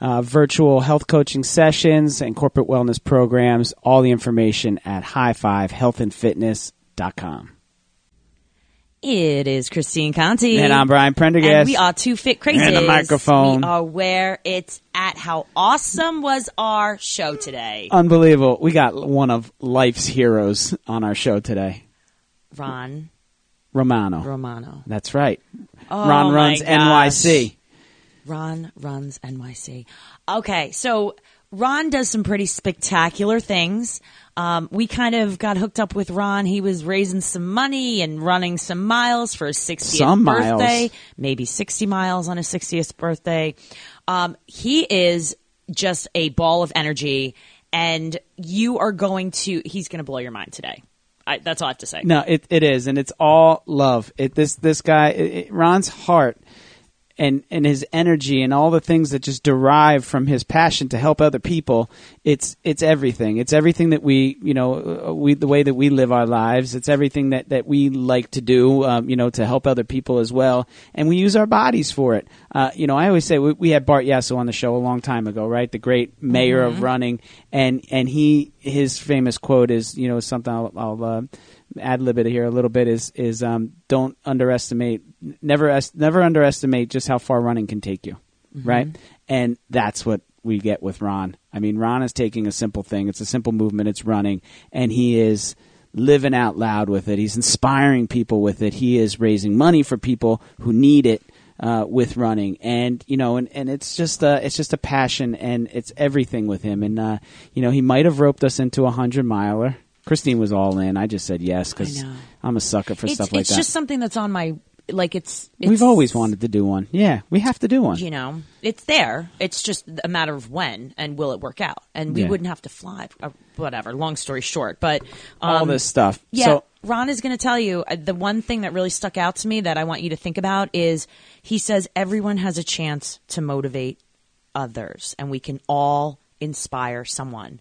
uh, virtual health coaching sessions and corporate wellness programs. All the information at highfivehealthandfitness.com. It is Christine Conti. And I'm Brian Prendergast. And we are two fit crazy. And a microphone. We are where it's at. How awesome was our show today? Unbelievable. We got one of life's heroes on our show today. Ron Romano. Romano. That's right. Oh, Ron runs. NYC. Ron runs NYC. Okay, so Ron does some pretty spectacular things. Um, we kind of got hooked up with Ron. He was raising some money and running some miles for his 60th Some miles. birthday, maybe 60 miles on his 60th birthday. Um, he is just a ball of energy, and you are going to, he's going to blow your mind today. I, that's all I have to say. No, it, it is, and it's all love. It this this guy, it- Ron's heart and and his energy and all the things that just derive from his passion to help other people. It's it's everything. It's everything that we you know uh, we the way that we live our lives. It's everything that that we like to do. Um, you know to help other people as well, and we use our bodies for it. Uh, you know, I always say we, we had Bart Yasso on the show a long time ago, right? The great mayor of running, and and he his famous quote is you know something I'll. I'll uh, ad lib it here a little bit is is um, don't underestimate never never underestimate just how far running can take you right and that's what we get with Ron I mean Ron is taking a simple thing it's a simple movement it's running and he is living out loud with it he's inspiring people with it he is raising money for people who need it uh, with running, and you know, and, and it's just uh, it's just a passion, and it's everything with him. And uh, you know, he might have roped us into a hundred miler. Christine was all in. I just said yes because. I'm a sucker for it's stuff like it's that. It's just something that's on my, like, it's. it's We've always wanted to do one. Yeah, we have to do one. you know, it's there. It's just a matter of when and will it work out. And we Yeah. wouldn't have to fly, or whatever. Long story short, but um, all this stuff. Yeah, So Ron is going to tell you uh, the one thing that really stuck out to me that I want you to think about is he says everyone has a chance to motivate others, and we can all inspire someone.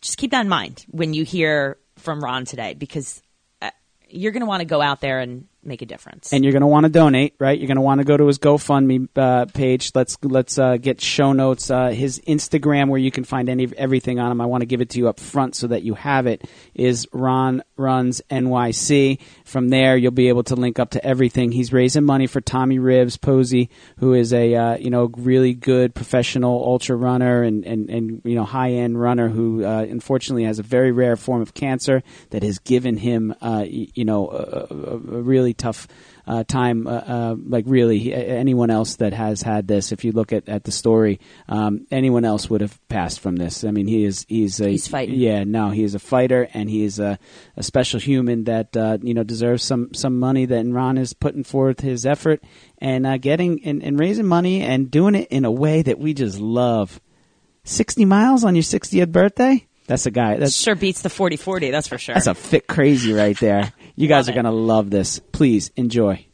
Just keep that in mind when you hear from Ron today, because uh, you're going to want to go out there and make a difference. and you're going to want to donate, right? You're going to want to go to his GoFundMe uh, page. Let's let's uh, get show notes. Uh, his Instagram, where you can find any everything on him. I want to give it to you up front so that you have it. Is Ron Runs NYC. From there, you'll be able to link up to everything. He's raising money for Tommy Rivs Puzey, who is a uh, you know really good professional ultra runner and and, and you know high end runner who uh, unfortunately has a very rare form of cancer that has given him uh, you know a, a, a really tough uh, time. Uh, uh, like really, anyone else that has had this, if you look at, at the story, um, anyone else would have passed from this. I mean, he is he's a He's fighting. Yeah, no, he is a fighter, and he is a, a special human that uh, you know deserves some some money. That Ron is putting forth his effort and uh, getting and, and raising money and doing it in a way that we just love. Sixty miles on your sixtieth birthday. That's a guy. That sure beats the 40-40, that's for sure. that's a fit crazy right there. You guys Love are gonna love this. Please enjoy.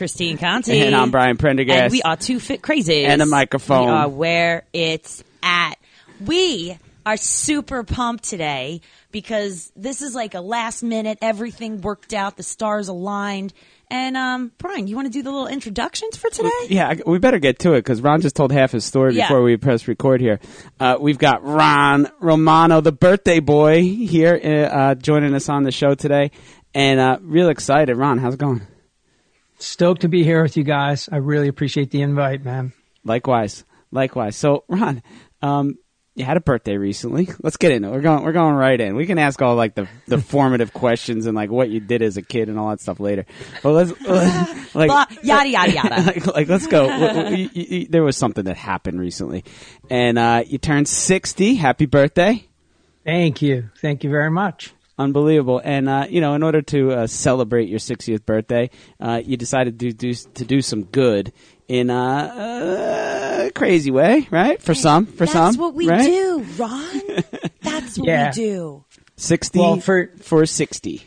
Christine Conti. And I'm Brian Prendergast. And we are two fit crazies. And a microphone. We are where it's at. We are super pumped today because this is like a last minute, everything worked out, the stars aligned. And um, Brian, you want to do the little introductions for today? Yeah, we better get to it because Ron just told half his story Yeah. before we press record here. Uh, we've got Ron Romano, the birthday boy, here uh, joining us on the show today, and uh, real excited. Ron, how's it going? Stoked to be here with you guys. I really appreciate the invite, man. Likewise, likewise. So, Ron, um, you had a birthday recently. Let's get into it. We're going. We're going right in. We can ask all like the, the formative questions and like what you did as a kid and all that stuff later. But let's like Blah, yada, yada, yada. like, like, let's go. W- w- you- you- you- there was something that happened recently, and uh, you turned sixty. Happy birthday! Thank you. Thank you very much. Unbelievable. And uh, you know, in order to uh, celebrate your 60th birthday, uh, you decided to do to do some good in a, a crazy way, right? For some, for That's some, what we right? do, Ron. That's what Yeah. we do. 60 Well, for- for 60.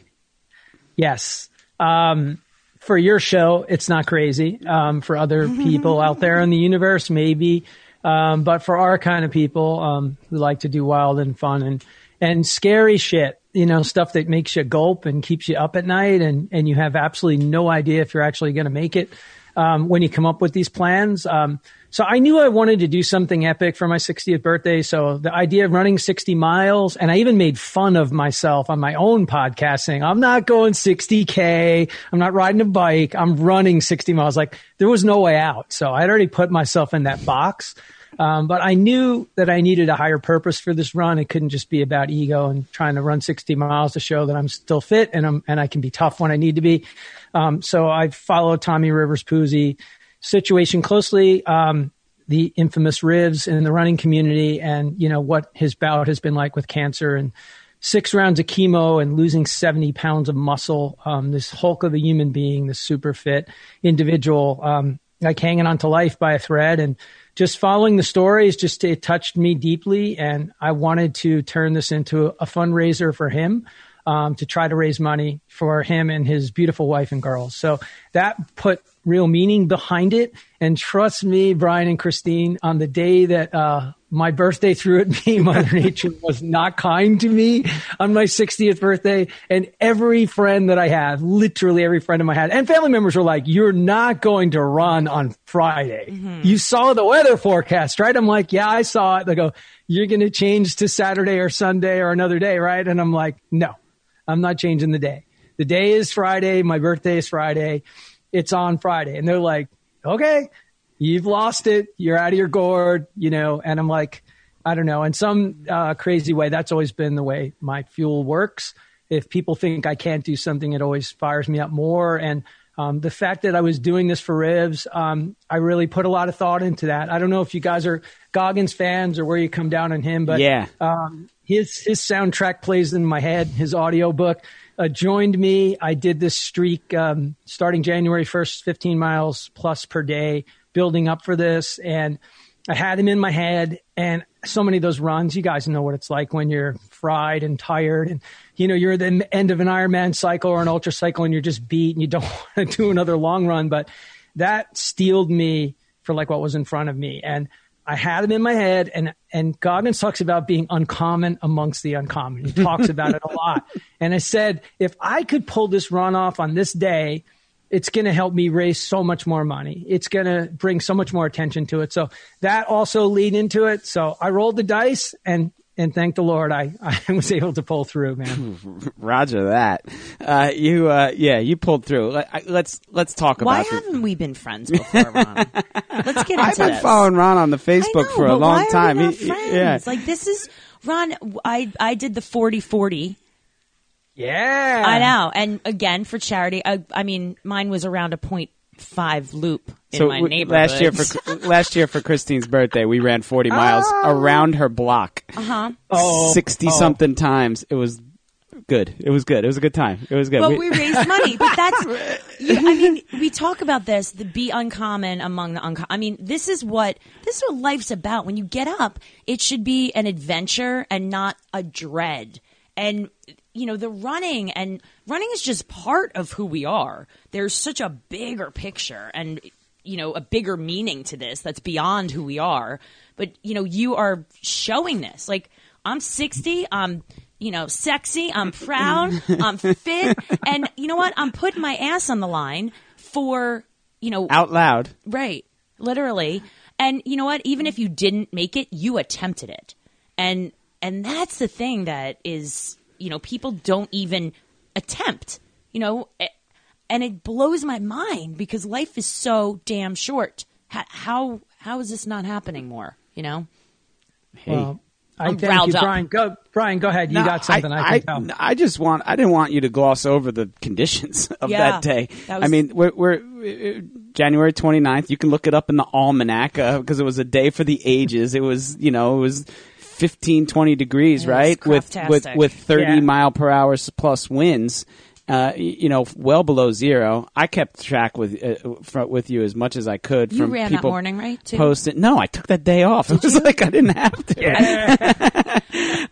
Yes. Um, for your show, it's not crazy. Um, for other people out there in the universe, maybe. Um, but for our kind of people, um, who like to do wild and fun and, and scary shit, you know, stuff that makes you gulp and keeps you up at night and, and you have absolutely no idea if you're actually going to make it, um, when you come up with these plans. Um, so I knew I wanted to do something epic for my 60th birthday. So the idea of running 60 miles, and I even made fun of myself on my own podcast saying, I'm not going 60K. I'm not riding a bike. I'm running 60 miles. Like there was no way out. So I'd already put myself in that box. Um, but I knew that I needed a higher purpose for this run. It couldn't just be about ego and trying to run 60 miles to show that I'm still fit and I'm, and I can be tough when I need to be. Um, so I followed Tommy Rivers Puzey situation closely. Um, the infamous Rivs in the running community and, you know, what his bout has been like with cancer and six rounds of chemo and losing 70 pounds of muscle. Um, this hulk of a human being, this super fit individual, um, like hanging on to life by a thread and just following the stories just it touched me deeply and i wanted to turn this into a fundraiser for him um, to try to raise money for him and his beautiful wife and girls. So that put real meaning behind it. And trust me brian and christine on the day that uh, my birthday threw at me mother nature was not kind to me on my 60th birthday. And every friend that i have literally every friend of mine had and family members were like you're not going to run on friday. You saw the weather forecast right? I'm like yeah i saw it. They go you're going to change to saturday or sunday or another day right? And i'm like no i'm not changing the day the day is friday my birthday is friday it's on friday and they're like okay you've lost it. You're out of your gourd, you know. And I'm like, I don't know. In some uh, crazy way, that's always been the way my fuel works. If people think I can't do something, it always fires me up more. And um, the fact that I was doing this for Rivs, um, I really put a lot of thought into that. I don't know if you guys are Goggins fans or where you come down on him, but Yeah. um, his his soundtrack plays in my head. His audiobook uh, joined me. I did this streak um, starting January first, fifteen miles plus per day, building up for this, and I had him in my head. And so many of those runs, you guys know what it's like when you're fried and tired, and you know you're at the end of an Ironman cycle or an ultra cycle, and you're just beat, and you don't want to do another long run. But that steeled me for like what was in front of me, and I had him in my head, and and Goggins talks about being uncommon amongst the uncommon. He talks about it a lot. And I said, if I could pull this run off on this day, it's going to help me raise so much more money. It's going to bring so much more attention to it. So that also lead into it. So I rolled the dice, and and thank the Lord, I I was able to pull through, man. Roger that. Uh, you, uh, yeah, you pulled through. Let, I, let's let's talk Why about. the- haven't we been friends before, Ron? Let's get into I've been this. following Ron on the Facebook know, for a but long why time. Are we not He- he- friends? yeah. Like this is Ron. I I did the 40-40. Yeah, I know, and again for charity. I, I mean, mine was around a point five loop in so my w- neighborhood. last year for last year for Christine's birthday, we ran 40 miles around her block. uh-huh. Oh, 60 something times. It was good. It was good. It was a good time. It was good. But We- we raised money. But that's, you, I mean, we talk about this, the be uncommon among the uncommon. I mean, this is what, this is what life's about. When you get up, it should be an adventure and not a dread. And you know, the running and running is just part of who we are. There's such a bigger picture and you know, a bigger meaning to this that's beyond who we are. But you know, you are showing this. Like I'm 60, I'm you know, sexy, I'm proud, I'm fit, and you know what? I'm putting my ass on the line for, you know, Out loud. Right. Literally. And you know what? Even if you didn't make it, you attempted it. And and that's the thing that is, you know, people don't even attempt. You know, and it blows my mind because life is so damn short. How how, how is this not happening more, you know? Hey. Well, I I'm thank riled you, up. Brian. Go, Brian. Go ahead. You No, got something I, can tell. I just want. I didn't want you to gloss over the conditions of Yeah, that day. that I mean, we're, we're uh, January 29th. You can look it up in the almanac because it was a day for the ages. It was, you know, it was 15, 20 degrees, right? With with with 30 Yeah. mile per hour plus winds. Uh, you know, well below zero. I kept track with uh, fr- with you as much as I could. You from ran that morning, right, too? Posting. No, I took that day off. It was like I didn't have to.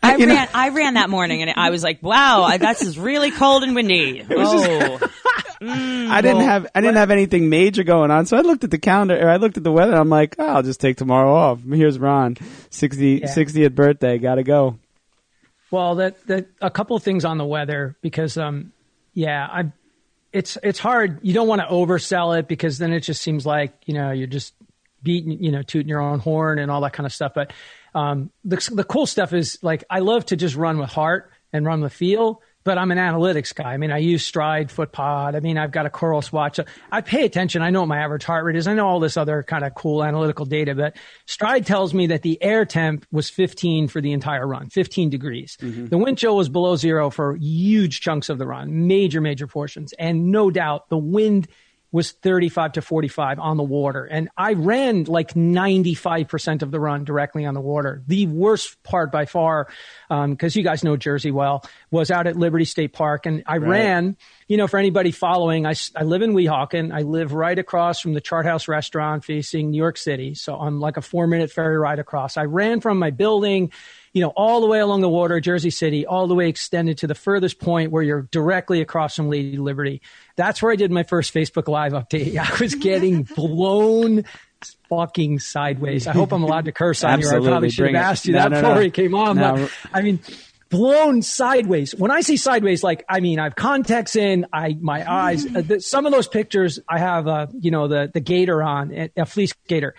I you know- ran I ran that morning and I was like, wow, I, this is really cold and windy. Oh, I didn't have I didn't have anything major going on, so I looked at the calendar or I looked at the weather. I'm like, oh, I'll just take tomorrow off. Here's Ron, 60, Yeah. 60th birthday, gotta go. Well, that that a couple of things on the weather because um yeah, I it's it's hard. You don't want to oversell it because then it just seems like, you know, you're just beating, you know, tooting your own horn and all that kind of stuff, but um the the cool stuff is like I love to just run with heart and run with feel, but I'm an analytics guy. I mean, I use Stryd, FootPod. I mean, I've got a Coros watch. I pay attention. I know what my average heart rate is. I know all this other kind of cool analytical data, but Stryd tells me that the air temp was 15 for the entire run, 15 degrees. Mm-hmm. The wind chill was below zero for huge chunks of the run, major, major portions. And no doubt the wind was 35 to 45 on the water. And I ran like 95% of the run directly on the water. The worst part by far, um, because you guys know Jersey well, was out at Liberty State Park. And I ran, you know, for anybody following, I, I live in Weehawken. I live right across from the Chart House restaurant facing New York City. So I'm like a four minute ferry ride across. I ran from my building you know, all the way along the water, Jersey City, all the way extended to the furthest point where you're directly across from Lady Liberty. That's where I did my first Facebook Live update. I was getting blown fucking sideways. I hope I'm allowed to curse on here. I probably should have asked you No, that no, before no. we came on. No. But I mean, blown sideways. When I see sideways, like I mean, I have contacts in. I my eyes. Uh, the, some of those pictures, I have, uh, you know, the the gaiter on, a fleece gaiter.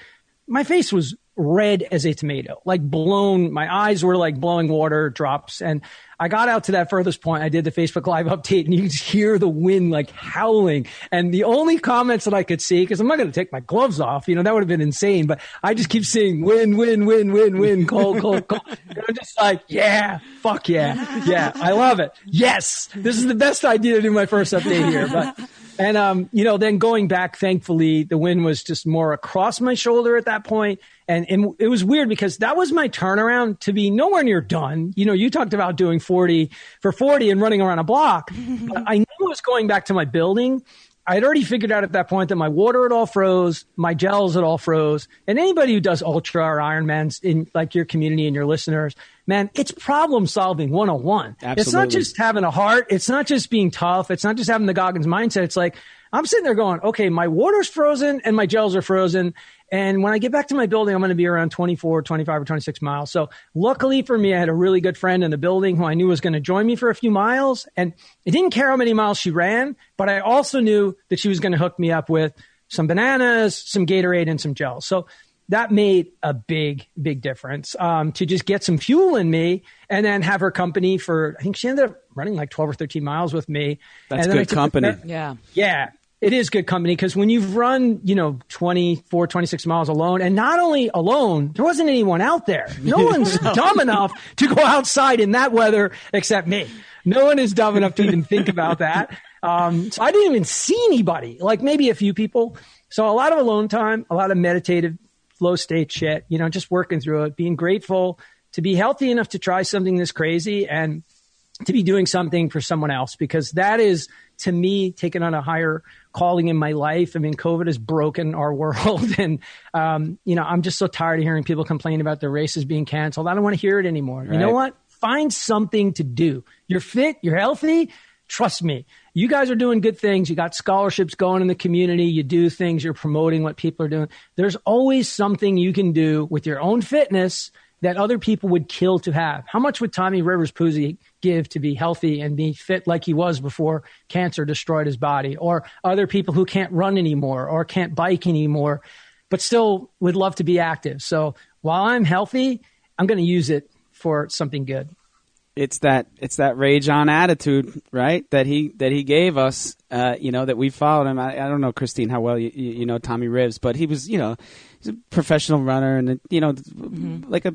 My face was red as a tomato, like blown. My eyes were like blowing water drops. And I got out to that furthest point. I did the Facebook Live update, and you could hear the wind like howling. And the only comments that I could see, because I'm not going to take my gloves off, you know, that would have been insane. But I just keep seeing win, win, win, win, win, cold, cold, cold. And I'm just like, yeah, fuck yeah, yeah, I love it. Yes, this is the best idea to do my first update here. But and um, you know, then going back, thankfully, the wind was just more across my shoulder at that point. And, and it was weird because that was my turnaround to be nowhere near done. You know, you talked about doing 40 for 40 and running around a block. but I knew I was going back to my building. I had already figured out at that point that my water had all froze, my gels had all froze, and anybody who does ultra or Ironmans in like your community and your listeners, man, it's problem solving 101. It's not just having a heart. It's not just being tough. It's not just having the Goggins mindset. It's like, I'm sitting there going, okay, my water's frozen and my gels are frozen. And when I get back to my building, I'm going to be around 24, 25 or 26 miles. So luckily for me, I had a really good friend in the building who I knew was going to join me for a few miles. And I didn't care how many miles she ran, but I also knew that she was going to hook me up with some bananas, some Gatorade and some gels. So that made a big, big difference um, to just get some fuel in me and then have her company for, I think she ended up running like 12 or 13 miles with me. That's And good took the- company. yeah. yeah, it is good company because when you've run, you know, 24, 26 miles alone, and not only alone, there wasn't anyone out there. No one's dumb enough to go outside in that weather except me. No one is dumb enough to even think about that. Um, so I didn't even see anybody, like maybe a few people. So a lot of alone time, a lot of meditative flow state shit, you know, just working through it, being grateful to be healthy enough to try something this crazy and to be doing something for someone else because that is to me taking on a higher calling in my life. I mean, COVID has broken our world and, um, you know, I'm just so tired of hearing people complain about their races being canceled. I don't want to hear it anymore. You know what? find something to do. You're fit, you're healthy. Trust me, you guys are doing good things. You got scholarships going in the community. You do things. You're promoting what people are doing. There's always something you can do with your own fitness that other people would kill to have. How much would Tommy Rivers Puzey give to be healthy and be fit like he was before cancer destroyed his body? Or other people who can't run anymore or can't bike anymore, but still would love to be active. So while I'm healthy, I'm going to use it for something good. It's that it's that rage on attitude, right? That he that he gave us, uh, you know, that we followed him. I, I don't know, Christine, how well you, you know Tommy Rivs, but he was, you know, he's a professional runner and you know mm-hmm. like a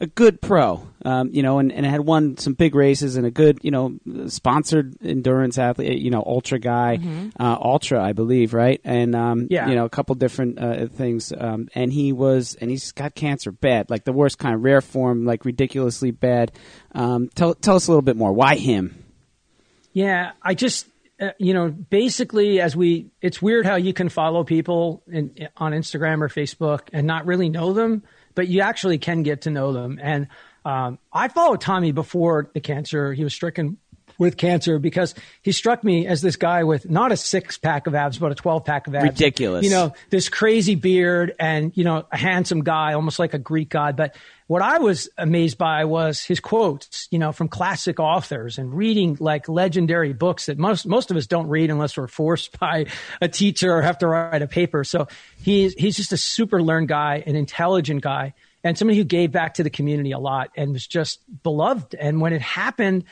a good pro um, you know and, and had won some big races and a good you know sponsored endurance athlete you know ultra guy mm-hmm. uh, ultra I believe right and um, yeah. you know a couple different uh, things um, and he was and he's got cancer bad like the worst kind of rare form like ridiculously bad um, tell tell us a little bit more why him yeah I just you know, basically, as we, it's weird how you can follow people in, on Instagram or Facebook and not really know them, but you actually can get to know them. And um, I followed Tommy before the cancer. He was stricken with cancer because he struck me as this guy with not a six pack of abs, but a 12 pack of abs. Ridiculous. You know, this crazy beard and, you know, a handsome guy, almost like a Greek god. But what I was amazed by was his quotes, you know, from classic authors and reading like legendary books that most, most of us don't read unless we're forced by a teacher or have to write a paper. So he's, he's just a super learned guy, an intelligent guy and somebody who gave back to the community a lot and was just beloved. And when it happened,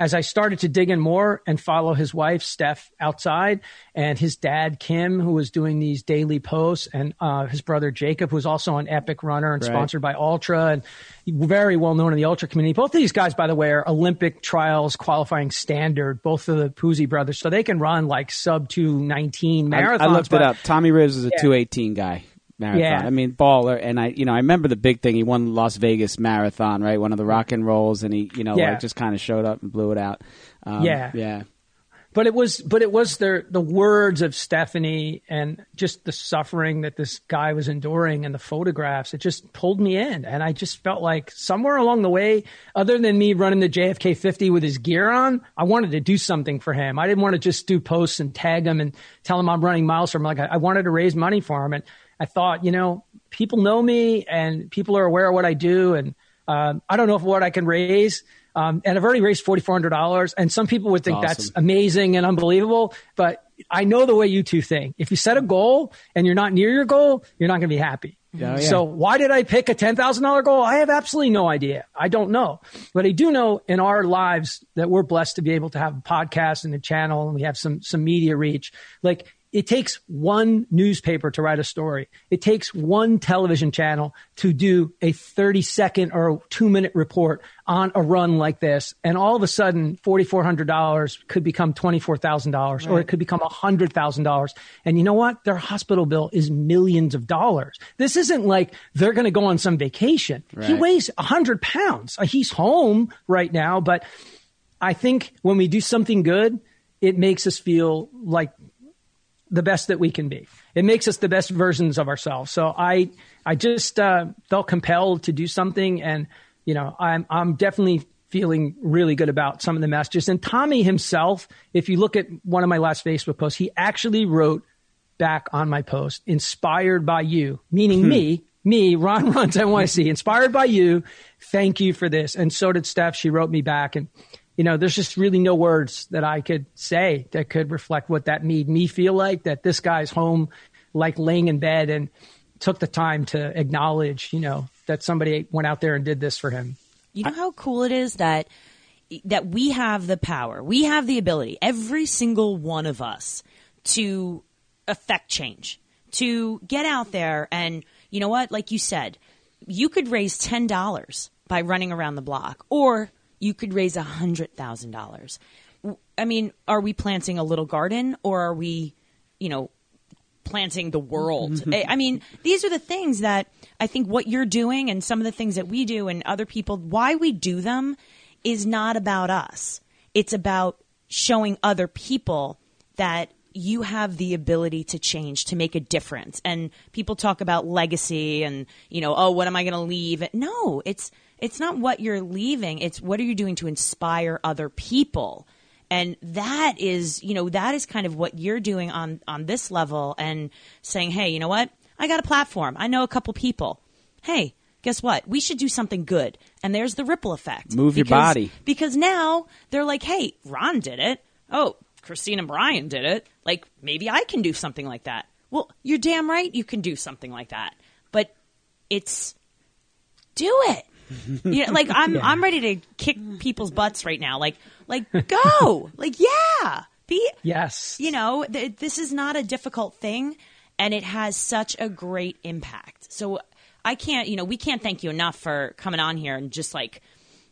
as I started to dig in more and follow his wife, Steph, outside, and his dad, Kim, who was doing these daily posts, and uh, his brother, Jacob, who's also an epic runner and right. sponsored by Ultra and very well known in the Ultra community. Both of these guys, by the way, are Olympic trials qualifying standard, both of the Puzey brothers. So they can run like sub 219 marathons. I, I looked it up. Tommy Rivs is a yeah. 218 guy marathon. Yeah. I mean, baller. And I, you know, I remember the big thing. He won Las Vegas marathon, right? One of the rock and rolls, and he, you know, yeah. like just kind of showed up and blew it out. Um, yeah, yeah. But it was, but it was the the words of Stephanie and just the suffering that this guy was enduring and the photographs. It just pulled me in, and I just felt like somewhere along the way, other than me running the JFK 50 with his gear on, I wanted to do something for him. I didn't want to just do posts and tag him and tell him I'm running miles for him. Like I, I wanted to raise money for him, and I thought, you know, people know me and people are aware of what I do, and um, I don't know if what I can raise. Um, and I've already raised forty four hundred dollars, and some people would think that's, awesome. that's amazing and unbelievable. But I know the way you two think. If you set a goal and you're not near your goal, you're not going to be happy. Oh, yeah. So why did I pick a ten thousand dollar goal? I have absolutely no idea. I don't know, but I do know in our lives that we're blessed to be able to have a podcast and a channel, and we have some some media reach. Like it takes one newspaper to write a story. It takes one television channel to do a 30 second or two minute report on a run like this. And all of a sudden, $4,400 could become $24,000 right. or it could become $100,000. And you know what? Their hospital bill is millions of dollars. This isn't like they're going to go on some vacation. Right. He weighs 100 pounds. Uh, he's home right now, but I think when we do something good, it makes us feel like the best that we can be. It makes us the best versions of ourselves. So I, I just uh, felt compelled to do something, and you know, I'm, I'm definitely feeling really good about some of the messages. And Tommy himself, if you look at one of my last Facebook posts, he actually wrote back on my post, inspired by you, meaning hmm. me, me, Ron Runs NYC, inspired by you. Thank you for this. And so did Steph. She wrote me back and you know, there's just really no words that I could say that could reflect what that made me feel like. That this guy's home, like laying in bed, and took the time to acknowledge, you know, that somebody went out there and did this for him. You know how cool it is that that we have the power, we have the ability, every single one of us, to affect change, to get out there and you know what, like you said, you could raise ten dollars by running around the block, or you could raise a hundred thousand dollars. I mean, are we planting a little garden or are we, you know, planting the world? Mm-hmm. I mean, these are the things that I think what you're doing and some of the things that we do and other people, why we do them is not about us. It's about showing other people that you have the ability to change, to make a difference. And people talk about legacy and, you know, oh, what am I going to leave? No, it's it's not what you're leaving, it's what are you doing to inspire other people. And that is, you know, that is kind of what you're doing on on this level and saying, "Hey, you know what? I got a platform. I know a couple people. Hey, guess what? We should do something good." And there's the ripple effect. Move your body. Because now they're like, "Hey, Ron did it. Oh, Christine and Brian did it. Like maybe I can do something like that." Well, you're damn right you can do something like that. But it's do it. you know, like I'm I'm ready to kick people's butts right now. Like like go. like yeah. Be Yes. you know, th- this is not a difficult thing and it has such a great impact. So I can't, you know, we can't thank you enough for coming on here and just like,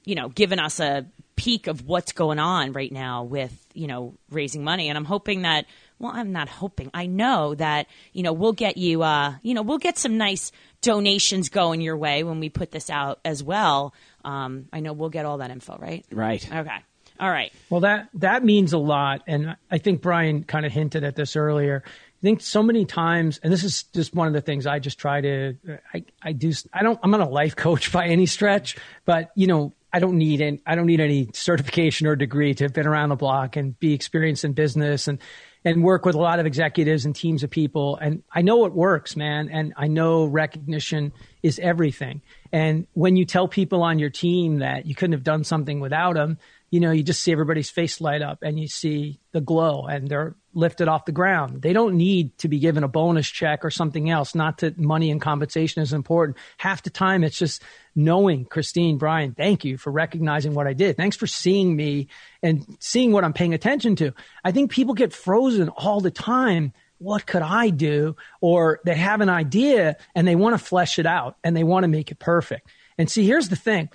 you know, giving us a peek of what's going on right now with, you know, raising money. And I'm hoping that, well, I'm not hoping. I know that, you know, we'll get you, uh, you know, we'll get some nice donations going your way when we put this out as well. Um, I know we'll get all that info, right? Right. Okay. All right. Well, that that means a lot, and I think Brian kind of hinted at this earlier. I think so many times, and this is just one of the things I just try to. I I do. I don't. I'm not a life coach by any stretch, but you know, I don't need any. I don't need any certification or degree to have been around the block and be experienced in business and and work with a lot of executives and teams of people. And I know it works, man. And I know recognition is everything. And when you tell people on your team that you couldn't have done something without them, you know, you just see everybody's face light up and you see the glow and they're lifted off the ground. They don't need to be given a bonus check or something else. Not that money and compensation is important. Half the time it's just knowing Christine, Brian, thank you for recognizing what I did. Thanks for seeing me and seeing what I'm paying attention to. I think people get frozen all the time. What could I do? Or they have an idea and they want to flesh it out and they want to make it perfect. And see, here's the thing.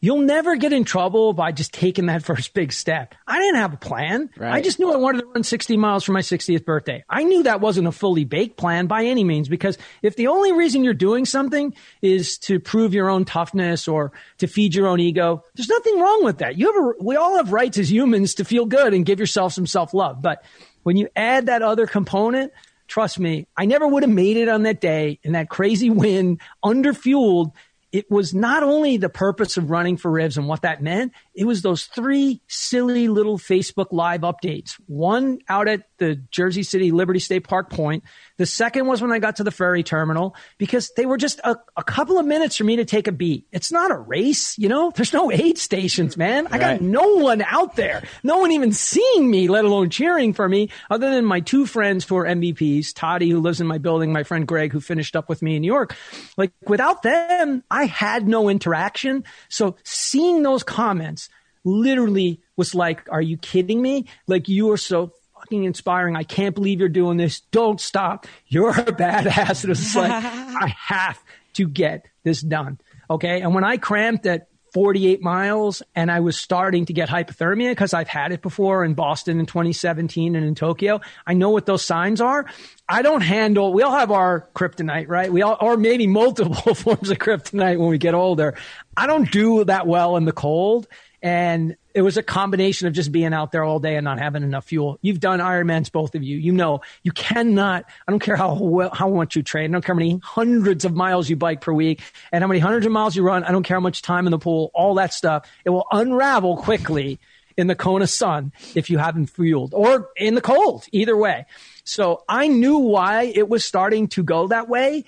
You'll never get in trouble by just taking that first big step. I didn't have a plan. Right. I just knew I wanted to run 60 miles for my 60th birthday. I knew that wasn't a fully baked plan by any means because if the only reason you're doing something is to prove your own toughness or to feed your own ego, there's nothing wrong with that. You have a, we all have rights as humans to feel good and give yourself some self love. But when you add that other component, trust me, I never would have made it on that day in that crazy wind, underfueled it was not only the purpose of running for Rivs and what that meant, it was those three silly little Facebook live updates. One out at the Jersey City Liberty State Park point. The second was when I got to the ferry terminal because they were just a, a couple of minutes for me to take a beat. It's not a race, you know, there's no aid stations, man. I got Right. no one out there, no one even seeing me, let alone cheering for me, other than my two friends who are MVPs, Toddy, who lives in my building, my friend Greg, who finished up with me in New York. Like without them, I had no interaction. So seeing those comments literally was like, are you kidding me? Like you are so fucking inspiring. I can't believe you're doing this. Don't stop. You're a badass. And it was like, I have to get this done. Okay. And when I cramped at 48 miles and I was starting to get hypothermia because I've had it before in Boston in 2017 and in Tokyo. I know what those signs are. I don't handle, we all have our kryptonite, right? We all, or maybe multiple forms of kryptonite when we get older. I don't do that well in the cold. And it was a combination of just being out there all day and not having enough fuel. You've done Ironmans, both of you. You know, you cannot, I don't care how well, how much you train. I don't care how many hundreds of miles you bike per week and how many hundreds of miles you run. I don't care how much time in the pool, all that stuff. It will unravel quickly in the Kona sun if you haven't fueled or in the cold, either way. So I knew why it was starting to go that way.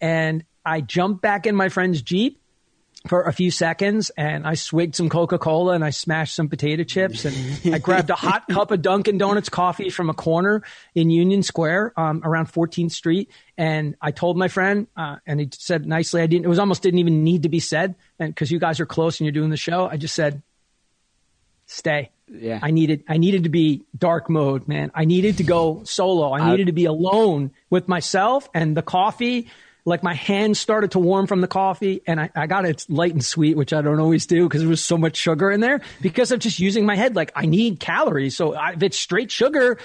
And I jumped back in my friend's Jeep for a few seconds and I swigged some Coca Cola and I smashed some potato chips and I grabbed a hot cup of Dunkin' Donuts coffee from a corner in Union Square um, around 14th Street. And I told my friend, uh, and he said nicely, I didn't, it was almost didn't even need to be said. And because you guys are close and you're doing the show, I just said, stay. Yeah. I needed I needed to be dark mode, man. I needed to go solo. I needed to be alone with myself and the coffee. Like my hands started to warm from the coffee and I, I got it light and sweet, which I don't always do because there was so much sugar in there because of just using my head. Like I need calories. So I, if it's straight sugar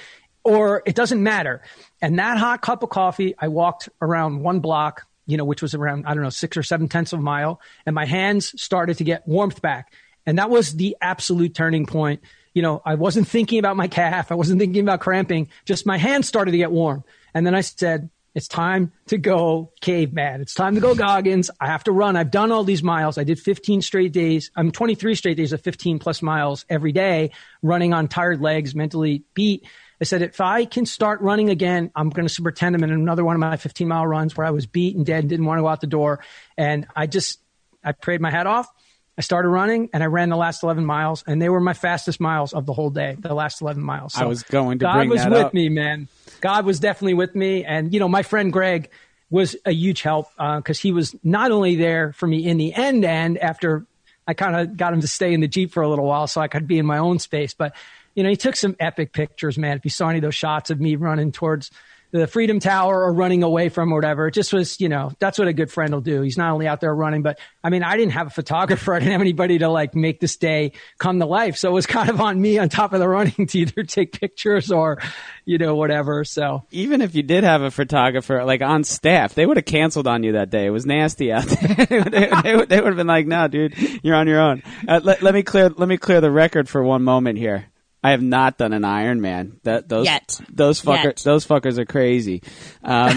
or it doesn't matter. And that hot cup of coffee, I walked around one block, you know, which was around, I don't know, six or seven tenths of a mile. And my hands started to get warmth back. And that was the absolute turning point. You know, I wasn't thinking about my calf. I wasn't thinking about cramping. Just my hands started to get warm. And then I said, It's time to go caveman. It's time to go Goggins. I have to run. I've done all these miles. I did 15 straight days. I'm 23 straight days of 15 plus miles every day, running on tired legs, mentally beat. I said, if I can start running again, I'm going to pretend I'm in another one of my 15 mile runs where I was beat and dead and didn't want to go out the door. And I just, I prayed my head off. I started running and I ran the last 11 miles and they were my fastest miles of the whole day, the last 11 miles. So I was going to God bring was that with up. me, man. God was definitely with me. And, you know, my friend Greg was a huge help uh, because he was not only there for me in the end end after I kind of got him to stay in the Jeep for a little while so I could be in my own space, but, you know, he took some epic pictures, man. If you saw any of those shots of me running towards the Freedom Tower or running away from or whatever. It just was, you know, that's what a good friend will do. He's not only out there running, but I mean, I didn't have a photographer. I didn't have anybody to like make this day come to life. So it was kind of on me on top of the running to either take pictures or, you know, whatever. So Even if you did have a photographer like on staff, they would have canceled on you that day. It was nasty out there. they, they, would, they would have been like, "No, dude, you're on your own." Uh, let, let me clear. Let me clear the record for one moment here. I have not done an Ironman. That those Yet. those fuckers Yet. those fuckers are crazy. Um,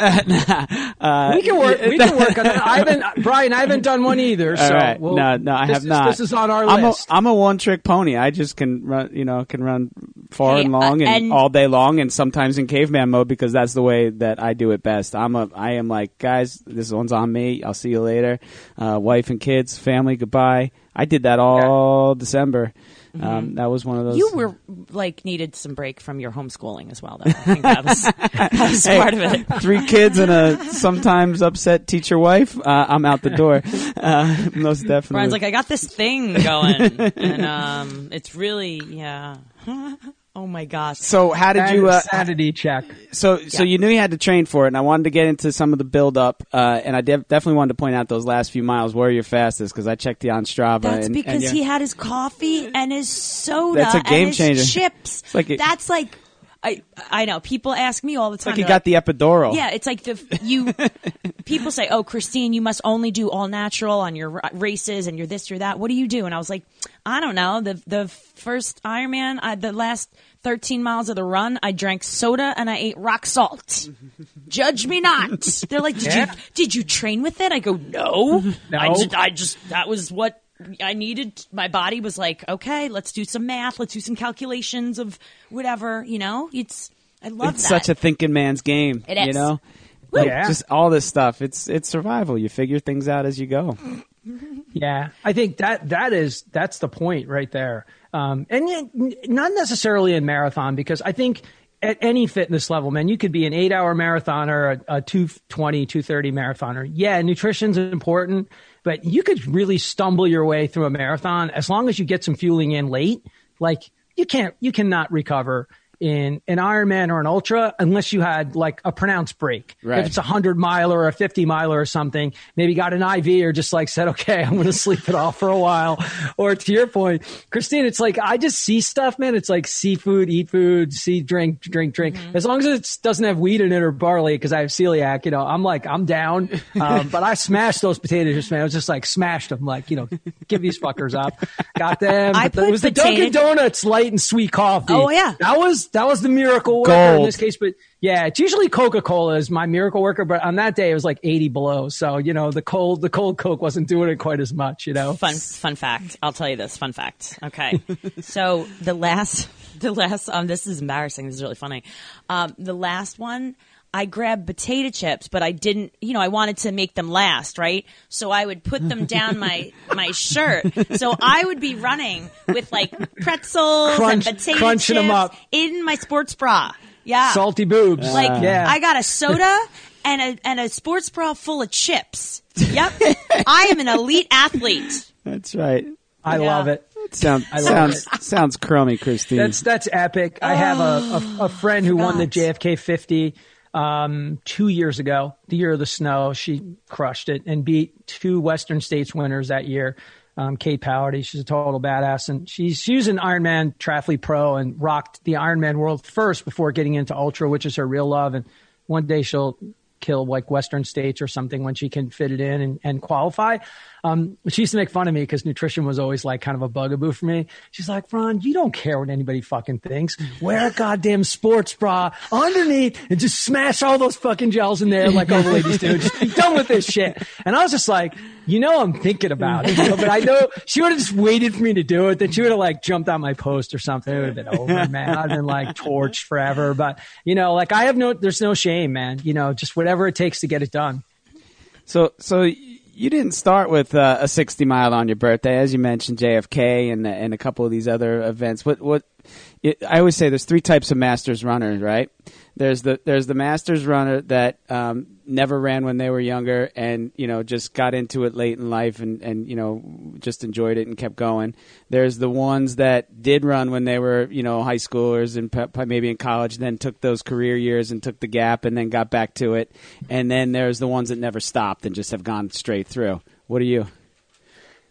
uh, we can work, we can work on that. I haven't, Brian, I haven't done one either. So All right. we'll- no, no, I this have is- not. This is on our I'm list. A, I'm a one trick pony. I just can run, you know, can run far Hey, and long uh, and, and- all day long, and sometimes in caveman mode because that's the way that I do it best. I'm a, I am like, guys, this one's on me. I'll see you later. Uh, wife and kids, family, goodbye. I did that all December. Um, that was one of those. You were like needed some break from your homeschooling as well, though. I think that was, that was part of it. Three kids and a sometimes upset teacher wife. Uh, I'm out the door. Uh, most definitely. Brian's like, I got this thing going, and um, it's really, yeah. oh my gosh. so how did you? Uh, sanity check. So, so Yeah. you knew you had to train for it, and I wanted to get into some of the build up, uh, and I def- definitely wanted to point out those last few miles were your fastest because I checked the on Strava. That's and, because and you- he had his coffee and his soda That's a game and his changer. chips. It's like it- That's like, I I know people ask me all the time. like you got the epidural. Yeah, it's like the you. people say, "Oh, Christine, you must only do all natural on your races, and you're this, you're that." What do you do? And I was like, I don't know. The the first Ironman, I, the last 13 miles of the run, I drank soda and I ate rock salt. Judge me not. They're like, did Yeah. you did you train with it? I go, no. No. I just, I just that was what. I needed my body was like, okay, let's do some math, let's do some calculations of whatever, you know? It's I love it's that. such a thinking man's game. It You is. know, like Yeah. just all this stuff. It's it's survival. You figure things out as you go. Yeah, I think that that is that's the point right there. Um, and yet, not necessarily in marathon because I think at any fitness level, man, you could be an eight-hour marathoner, a, a 220, 230 marathoner. Yeah, nutrition's important, but you could really stumble your way through a marathon as long as you get some fueling in late. Like you can't, you cannot recover in an Ironman or an ultra unless you had like a pronounced break. Right. If it's a hundred miler or a 50 miler or something, maybe got an IV or just like said, okay, I'm going to sleep it off for a while. Or to your point, Christine, it's like, I just see stuff, man. It's like seafood, eat food, see, drink, drink, drink. As long as it doesn't have wheat in it or barley, because I have celiac, you know, I'm like, I'm down. Um, but I smashed those potatoes, man. I was just like, smashed them. Like, you know, give these fuckers up. Got them. I But the- put it was the Dunkin' Donuts light and sweet coffee. Oh, yeah. That was, that was the miracle worker in this case. But yeah, it's usually Coca Cola is my miracle worker, but on that day it was like 80 below. So, you know, the cold, the cold Coke wasn't doing it quite as much, you know? fun fun fact. I'll tell you this fun fact. Okay, so the last the last um this is embarrassing. This is really funny. Um, the last one. I grabbed potato chips, but I didn't, you know, I wanted to make them last, right? So I would put them down my, my shirt. So I would be running with like pretzels Crunch- and potato crunching chips 'em up. in my sports bra. Yeah. Salty boobs. Like yeah. I got a soda and a and a sports bra full of chips. Yep. I am an elite athlete. That's right. I Yeah. love it. Sound, love sounds sounds crummy, Christine. That's that's epic. I have a, a, a friend who won the. Oh, JFK 50 um, two years ago, the year of the snow. She crushed it and beat two Western States winners that year. Um, Kate Pallardy, she's a total badass, and she's she was an Ironman triathlete pro and rocked the Ironman world first before getting into ultra, which is her real love. And one day she'll kill like Western States or something when she can fit it in and, and qualify. Um, she used to make fun of me because nutrition was always like kind of a bugaboo for me. She's like, Ron, you don't care what anybody fucking thinks. Wear a goddamn sports bra underneath and just smash all those fucking gels in there like all the ladies do. Just be done with this shit. And I was just like, you know, I'm thinking about it, you know, but I know she would have just waited for me to do it. Then she would have like jumped on my post or something. It would have been over, man. I'd been like torched forever. But you know, like I have no, there's no shame, man. You know, just whatever it takes to get it done. So, so you didn't start with uh, a 60 mile on your birthday, as you mentioned, JFK and and a couple of these other events. What what? It, I always say there's three types of masters runners, right? There's the there's the masters runner that um, never ran when they were younger and you know just got into it late in life and and you know just enjoyed it and kept going. There's the ones that did run when they were you know high schoolers and maybe in college, and then took those career years and took the gap and then got back to it. And then there's the ones that never stopped and just have gone straight through. What are you?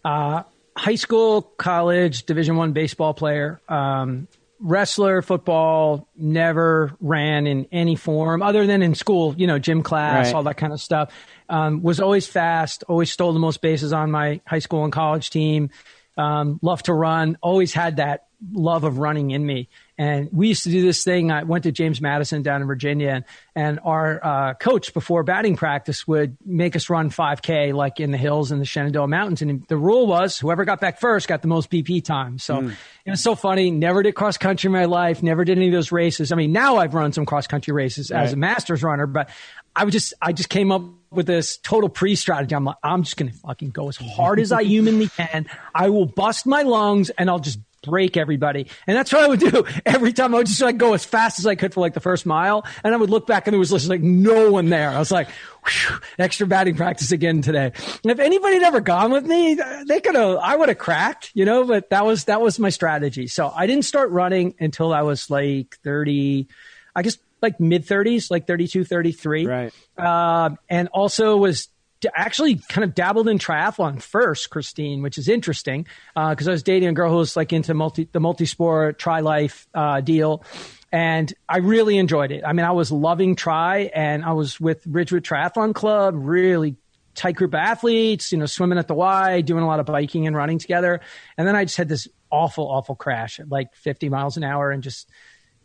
Uh, high school, college, Division One baseball player. Um, wrestler, football, never ran in any form other than in school, you know, gym class, right. all that kind of stuff. Um, was always fast, always stole the most bases on my high school and college team. Um, loved to run, always had that love of running in me. And we used to do this thing. I went to James Madison down in Virginia, and, and our uh, coach before batting practice would make us run 5K like in the hills in the Shenandoah Mountains. And the rule was whoever got back first got the most BP time. So mm. it was so funny. Never did cross country in my life. Never did any of those races. I mean, now I've run some cross country races right. as a masters runner, but I was just I just came up with this total pre strategy. I'm like, I'm just gonna fucking go as hard as I humanly can. I will bust my lungs and I'll just break everybody. And that's what I would do every time. I would just like go as fast as I could for like the first mile. And I would look back and there was just like no one there. I was like, whew, extra batting practice again today. And if anybody had ever gone with me, they could have, I would have cracked, you know, but that was, that was my strategy. So I didn't start running until I was like 30, I guess like mid 30s, like 32, 33. Right. Uh, and also was actually kind of dabbled in triathlon first, Christine, which is interesting because uh, I was dating a girl who was like into multi the multi sport tri life uh, deal. And I really enjoyed it. I mean, I was loving tri, and I was with Ridgewood Triathlon Club, really tight group of athletes, you know, swimming at the Y, doing a lot of biking and running together. And then I just had this awful, awful crash at like 50 miles an hour and just,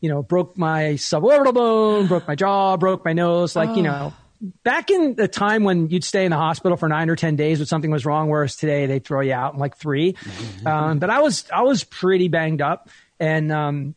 you know, broke my suborbital bone, broke my jaw, broke my nose, like, oh. you know, back in the time when you'd stay in the hospital for nine or ten days when something was wrong, whereas today they throw you out in like 3 mm-hmm. um, but I was I was pretty banged up, and um,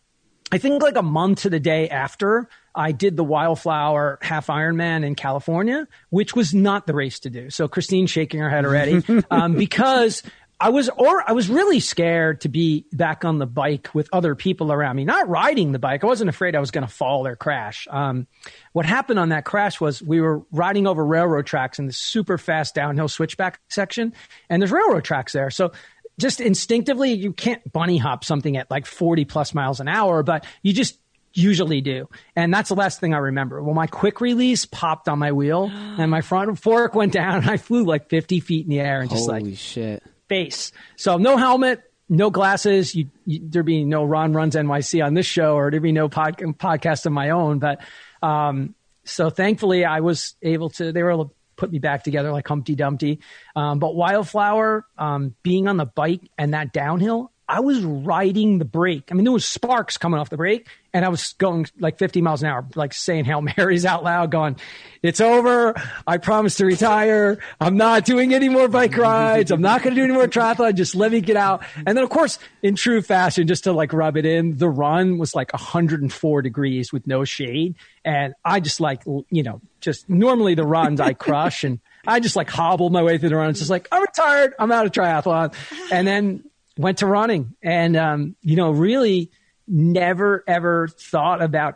I think like a month to the day after I did the Wildflower Half Ironman in California, which was not the race to do. So Christine's shaking her head already um, because I was, or I was really scared to be back on the bike with other people around me, not riding the bike. I wasn't afraid I was going to fall or crash. Um, what happened on that crash was we were riding over railroad tracks in this super fast downhill switchback section, and there's railroad tracks there. So just instinctively, you can't bunny hop something at like 40 plus miles an hour, but you just usually do. And that's the last thing I remember. Well, my quick release popped on my wheel and my front fork went down and I flew like 50 feet in the air and just like Holy shit face. So no helmet, no glasses. You, you, there'd be no Ron Runs NYC on this show, or there'd be no pod, podcast of my own. But um, so thankfully, I was able to. They were able to put me back together like Humpty Dumpty. Um, but Wildflower, um, being on the bike and that downhill, I was riding the brake. I mean, there was sparks coming off the brake, and I was going like 50 miles an hour, like saying Hail Marys out loud, going, "It's over. I promise to retire. I'm not doing any more bike rides. I'm not going to do any more triathlon. Just let me get out." And then, of course, in true fashion, just to like rub it in, the run was like 104 degrees with no shade, and I just like you know, just normally the runs I crush and. I just like hobbled my way through the run. It's just like, I'm retired. I'm out of triathlon. And then went to running and, um, you know, really never ever thought about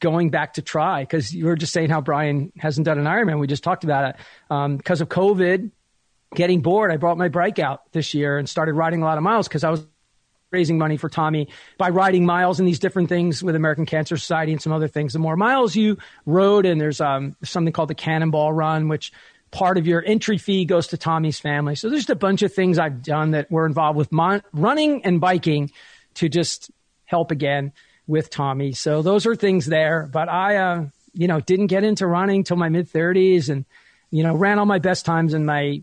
going back to tri because you were just saying how Brian hasn't done an Ironman. We just talked about it. Um, because of COVID, getting bored, I brought my bike out this year and started riding a lot of miles because I was raising money for Tommy by riding miles and these different things with American Cancer Society and some other things. The more miles you rode, and there's um, something called the Cannonball Run, which part of your entry fee goes to Tommy's family. So there's just a bunch of things I've done that were involved with mon- running and biking to just help again with Tommy. So those are things there. But I, uh, you know, didn't get into running till my mid 30s and, you know, ran all my best times in my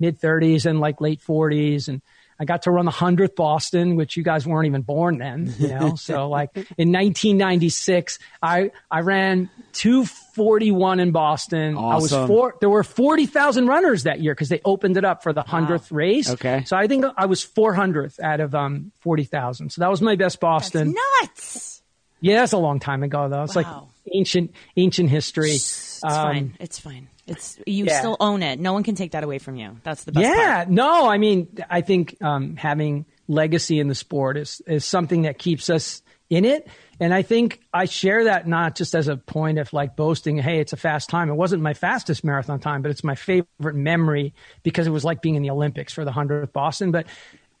mid 30s and like late 40s. And I got to run the 100th Boston, which you guys weren't even born then, you know? so like in 1996, I, I ran 241 in Boston. Awesome. I was four, there were 40,000 runners that year because they opened it up for the 100th race. Okay. So I think I was 400th out of, um, 40,000. So that was my best Boston. Nuts. Yeah, that's a long time ago though. It's Wow. like ancient, ancient history. It's Um, fine. It's fine. It's you yeah. still own it. No one can take that away from you. That's the best part. yeah, part. no, I mean, I think um, having legacy in the sport is is something that keeps us in it, and I think I share that not just as a point of like boasting. Hey, it's a fast time. It wasn't my fastest marathon time, but it's my favorite memory because it was like being in the Olympics for the hundredth Boston. But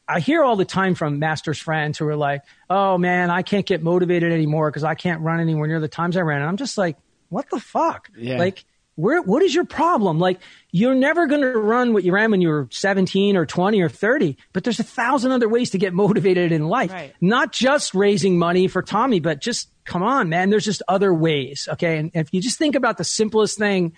I hear all the time from masters friends who are like, "Oh man, I can't get motivated anymore because I can't run anywhere near the times I ran." And I'm just like, "What the fuck?" Yeah. Like where what is your problem? Like you're never going to run what you ran when you were 17 or 20 or 30 but there's a thousand other ways to get motivated in life. Right. not just raising money for tommy but just come on man there's just other ways okay? And if you just think about the simplest thing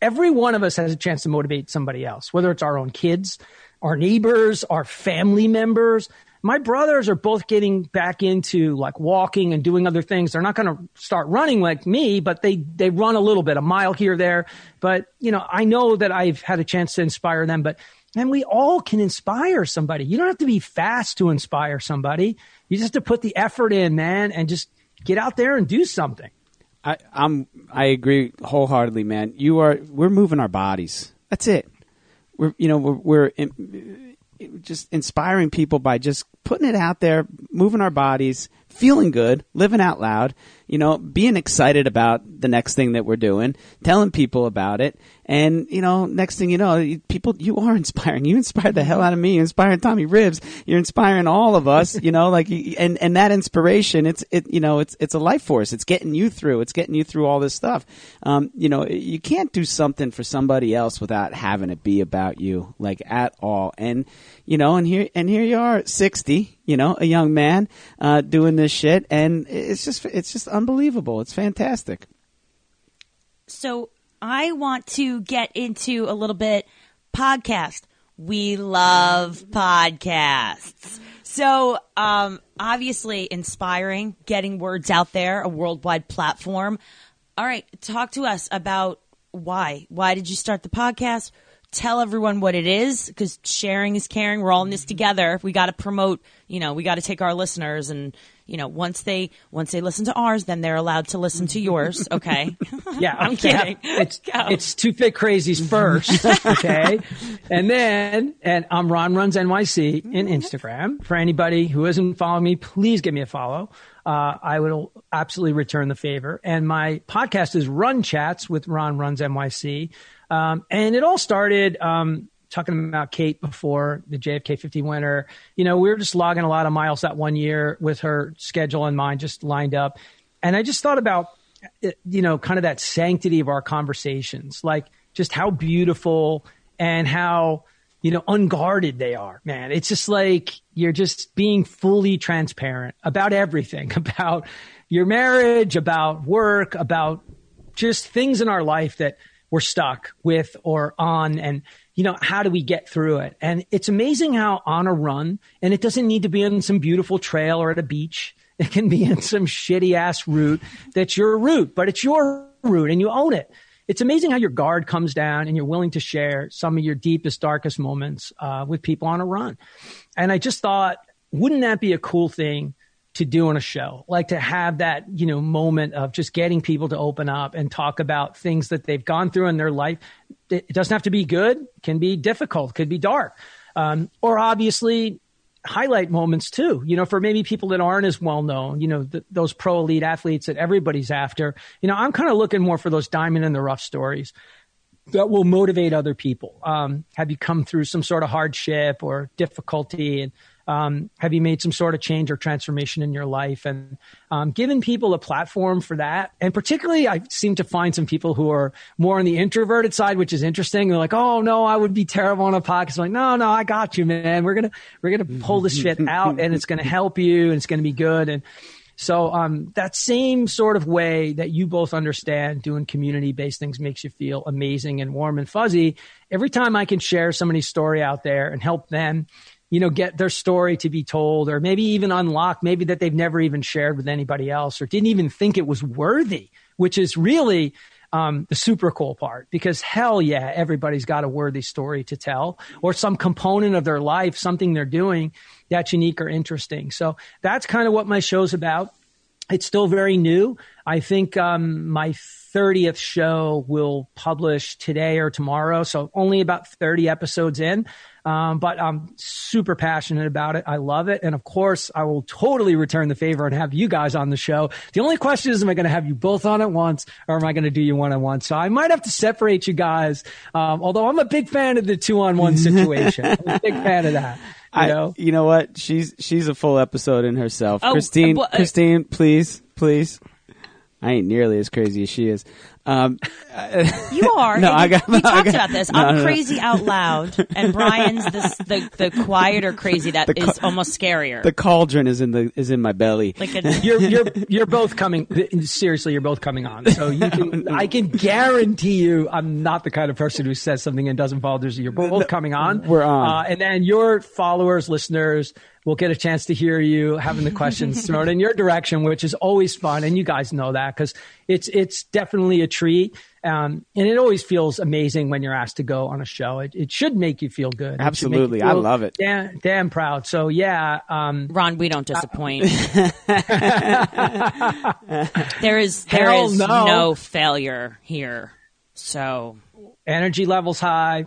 every one of us has a chance to motivate somebody else whether it's our own kids our neighbors our family members my brothers are both getting back into like walking and doing other things they're not going to start running like me but they they run a little bit a mile here there but you know i know that i've had a chance to inspire them but and we all can inspire somebody you don't have to be fast to inspire somebody you just have to put the effort in man and just get out there and do something I, I'm I agree wholeheartedly, man. You are we're moving our bodies. That's it. We're you know we're, we're in, just inspiring people by just putting it out there, moving our bodies, feeling good, living out loud. You know, being excited about the next thing that we're doing, telling people about it, and you know, next thing you know, you- people you are inspiring. You inspired the hell out of me. You're inspiring Tommy Rivs. You're inspiring all of us. You know, like and and that inspiration, it's it you know, it's it's a life force. It's getting you through. It's getting you through all this stuff. Um, you know, you can't do something for somebody else without having it be about you, like at all. And you know, and here and here you are, sixty. You know, a young man uh, doing this shit, and it's just it's just unbelievable. It's fantastic. So I want to get into a little bit podcast. We love podcasts. So, um, obviously inspiring, getting words out there, a worldwide platform. All right, talk to us about why. Why did you start the podcast? Tell everyone what it is because sharing is caring. We're all in this mm-hmm. together. We got to promote, you know, we got to take our listeners and, you know, once they once they listen to ours, then they're allowed to listen to mm-hmm. yours. Okay. Yeah, I'm okay. kidding. It's Go. it's two fit crazies mm-hmm. first, okay, and then and I'm Ron Runs NYC in Instagram. For anybody who isn't following me, please give me a follow. Uh, I will absolutely return the favor. And my podcast is Run Chats with Ron Runs NYC, um, and it all started. Um, Talking about Kate before the JFK 50 winner, you know, we were just logging a lot of miles that one year with her schedule in mind, just lined up. And I just thought about you know, kind of that sanctity of our conversations, like just how beautiful and how, you know, unguarded they are, man. It's just like you're just being fully transparent about everything, about your marriage, about work, about just things in our life that we're stuck with or on and you know how do we get through it? And it's amazing how on a run and it doesn't need to be on some beautiful trail or at a beach. It can be in some shitty ass route that's your route but it's your route and you own it. It's amazing how your guard comes down and you're willing to share some of your deepest darkest moments uh, with people on a run. And i just thought wouldn't that be a cool thing to do on a show, like to have that, you know, moment of just getting people to open up and talk about things that they've gone through in their life. It doesn't have to be good, can be difficult, could be dark. Um, or obviously highlight moments too, you know, for maybe people that aren't as well known, you know, th- those pro elite athletes that everybody's after. You know, I'm kind of looking more for those diamond in the rough stories that will motivate other people. Um, have you come through some sort of hardship or difficulty and um, have you made some sort of change or transformation in your life? And um, giving people a platform for that and particularly i seem to find some people who are more on the introverted side which is interesting. They're like oh no i would be terrible on a podcast. I'm like no no i got you man. We're gonna we're gonna pull this shit out and it's gonna help you and it's gonna be good. And So um, that same sort of way that you both understand doing community based things makes you feel amazing and warm and fuzzy. Every time I can share somebody's story out there and help them, you know, get their story to be told, or maybe even unlock, maybe that they've never even shared with anybody else, or didn't even think it was worthy, which is really um, the super cool part because hell yeah, everybody's got a worthy story to tell or some component of their life, something they're doing that's unique or interesting. So that's kind of what my show's about. It's still very new. I think um, my 30th show will publish today or tomorrow. So only about 30 episodes in. Um, but I'm super passionate about it. I love it. And of course, I will totally return the favor and have you guys on the show. The only question is, am I going to have you both on at once or am I going to do you one on one? So I might have to separate you guys. Um, although I'm a big fan of the two on one situation. I'm a big fan of that. You know? I, you know what? She's she's a full episode in herself. Oh, Christine, uh, Christine, please, please. I ain't nearly as crazy as she is. Um, You are. No, I got- we I talked got- about this. no, I'm no, no. crazy out loud, and Brian's this, the the quieter crazy that is ca- almost scarier. the cauldron is in the is in my belly. like a, you're you're you're both coming seriously you're both coming on so you can i can guarantee you i'm not the kind of person who says something and doesn't follow through you're both coming on We're on. uh, and then your followers listeners will get a chance to hear you having the questions thrown in your direction which is always fun and you guys know that because it's it's definitely a treat um, and it always feels amazing when you're asked to go on a show. It, it should make you feel good. It should make you Absolutely. I love it. Damn, damn proud. So yeah, um, Ron, we don't disappoint. there is there Hell is no. no failure here. So energy levels high,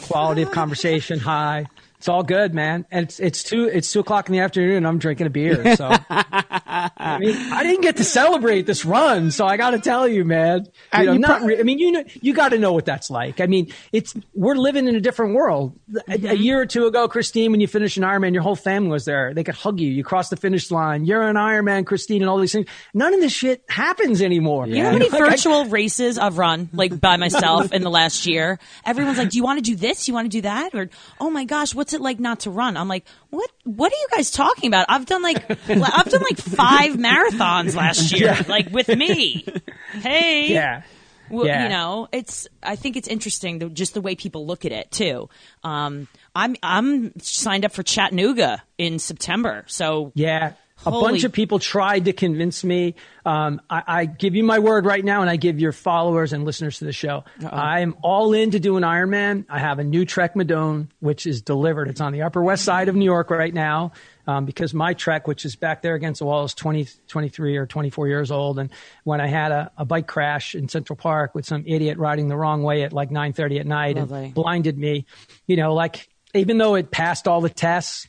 quality of conversation high. It's all good, man. And it's it's two it's two o'clock in the afternoon. and I'm drinking a beer, so I mean I didn't get to celebrate this run, so I got to tell you, man. You know, you not. pro- I mean, you know, you got to know what that's like. I mean, it's we're living in a different world. A, a mm-hmm. year or two ago, Christine, when you finished an Ironman, your whole family was there. They could hug you. You crossed the finish line. You're an Ironman, Christine, and all these things. None of this shit happens anymore. You know how many virtual races I've run, like by myself in the last year? Everyone's like, "Do you want to do this? You want to do that?" Or, "Oh my gosh, what's it like not to run?" I'm like, "What? What are you guys talking about? I've done like, I've done like five marathons last year, like with me. Hey, Yeah. Well, Yeah. you know, it's. I think it's interesting, the, just the way people look at it too. Um, I'm I'm signed up for Chattanooga in September, so Yeah. A bunch of people tried to convince me. Um, I, I give you my word right now, and I give your followers and listeners to the show. I'm all in to do an Ironman. I have a new Trek Madone, which is delivered. It's on the Upper West Side of New York right now. Um, because my Trek, which is back there against the wall, is 20, 23 or 24 years old. And when I had a, a bike crash in Central Park with some idiot riding the wrong way at like 9.30 at night Lovely. and blinded me, you know, like even though it passed all the tests,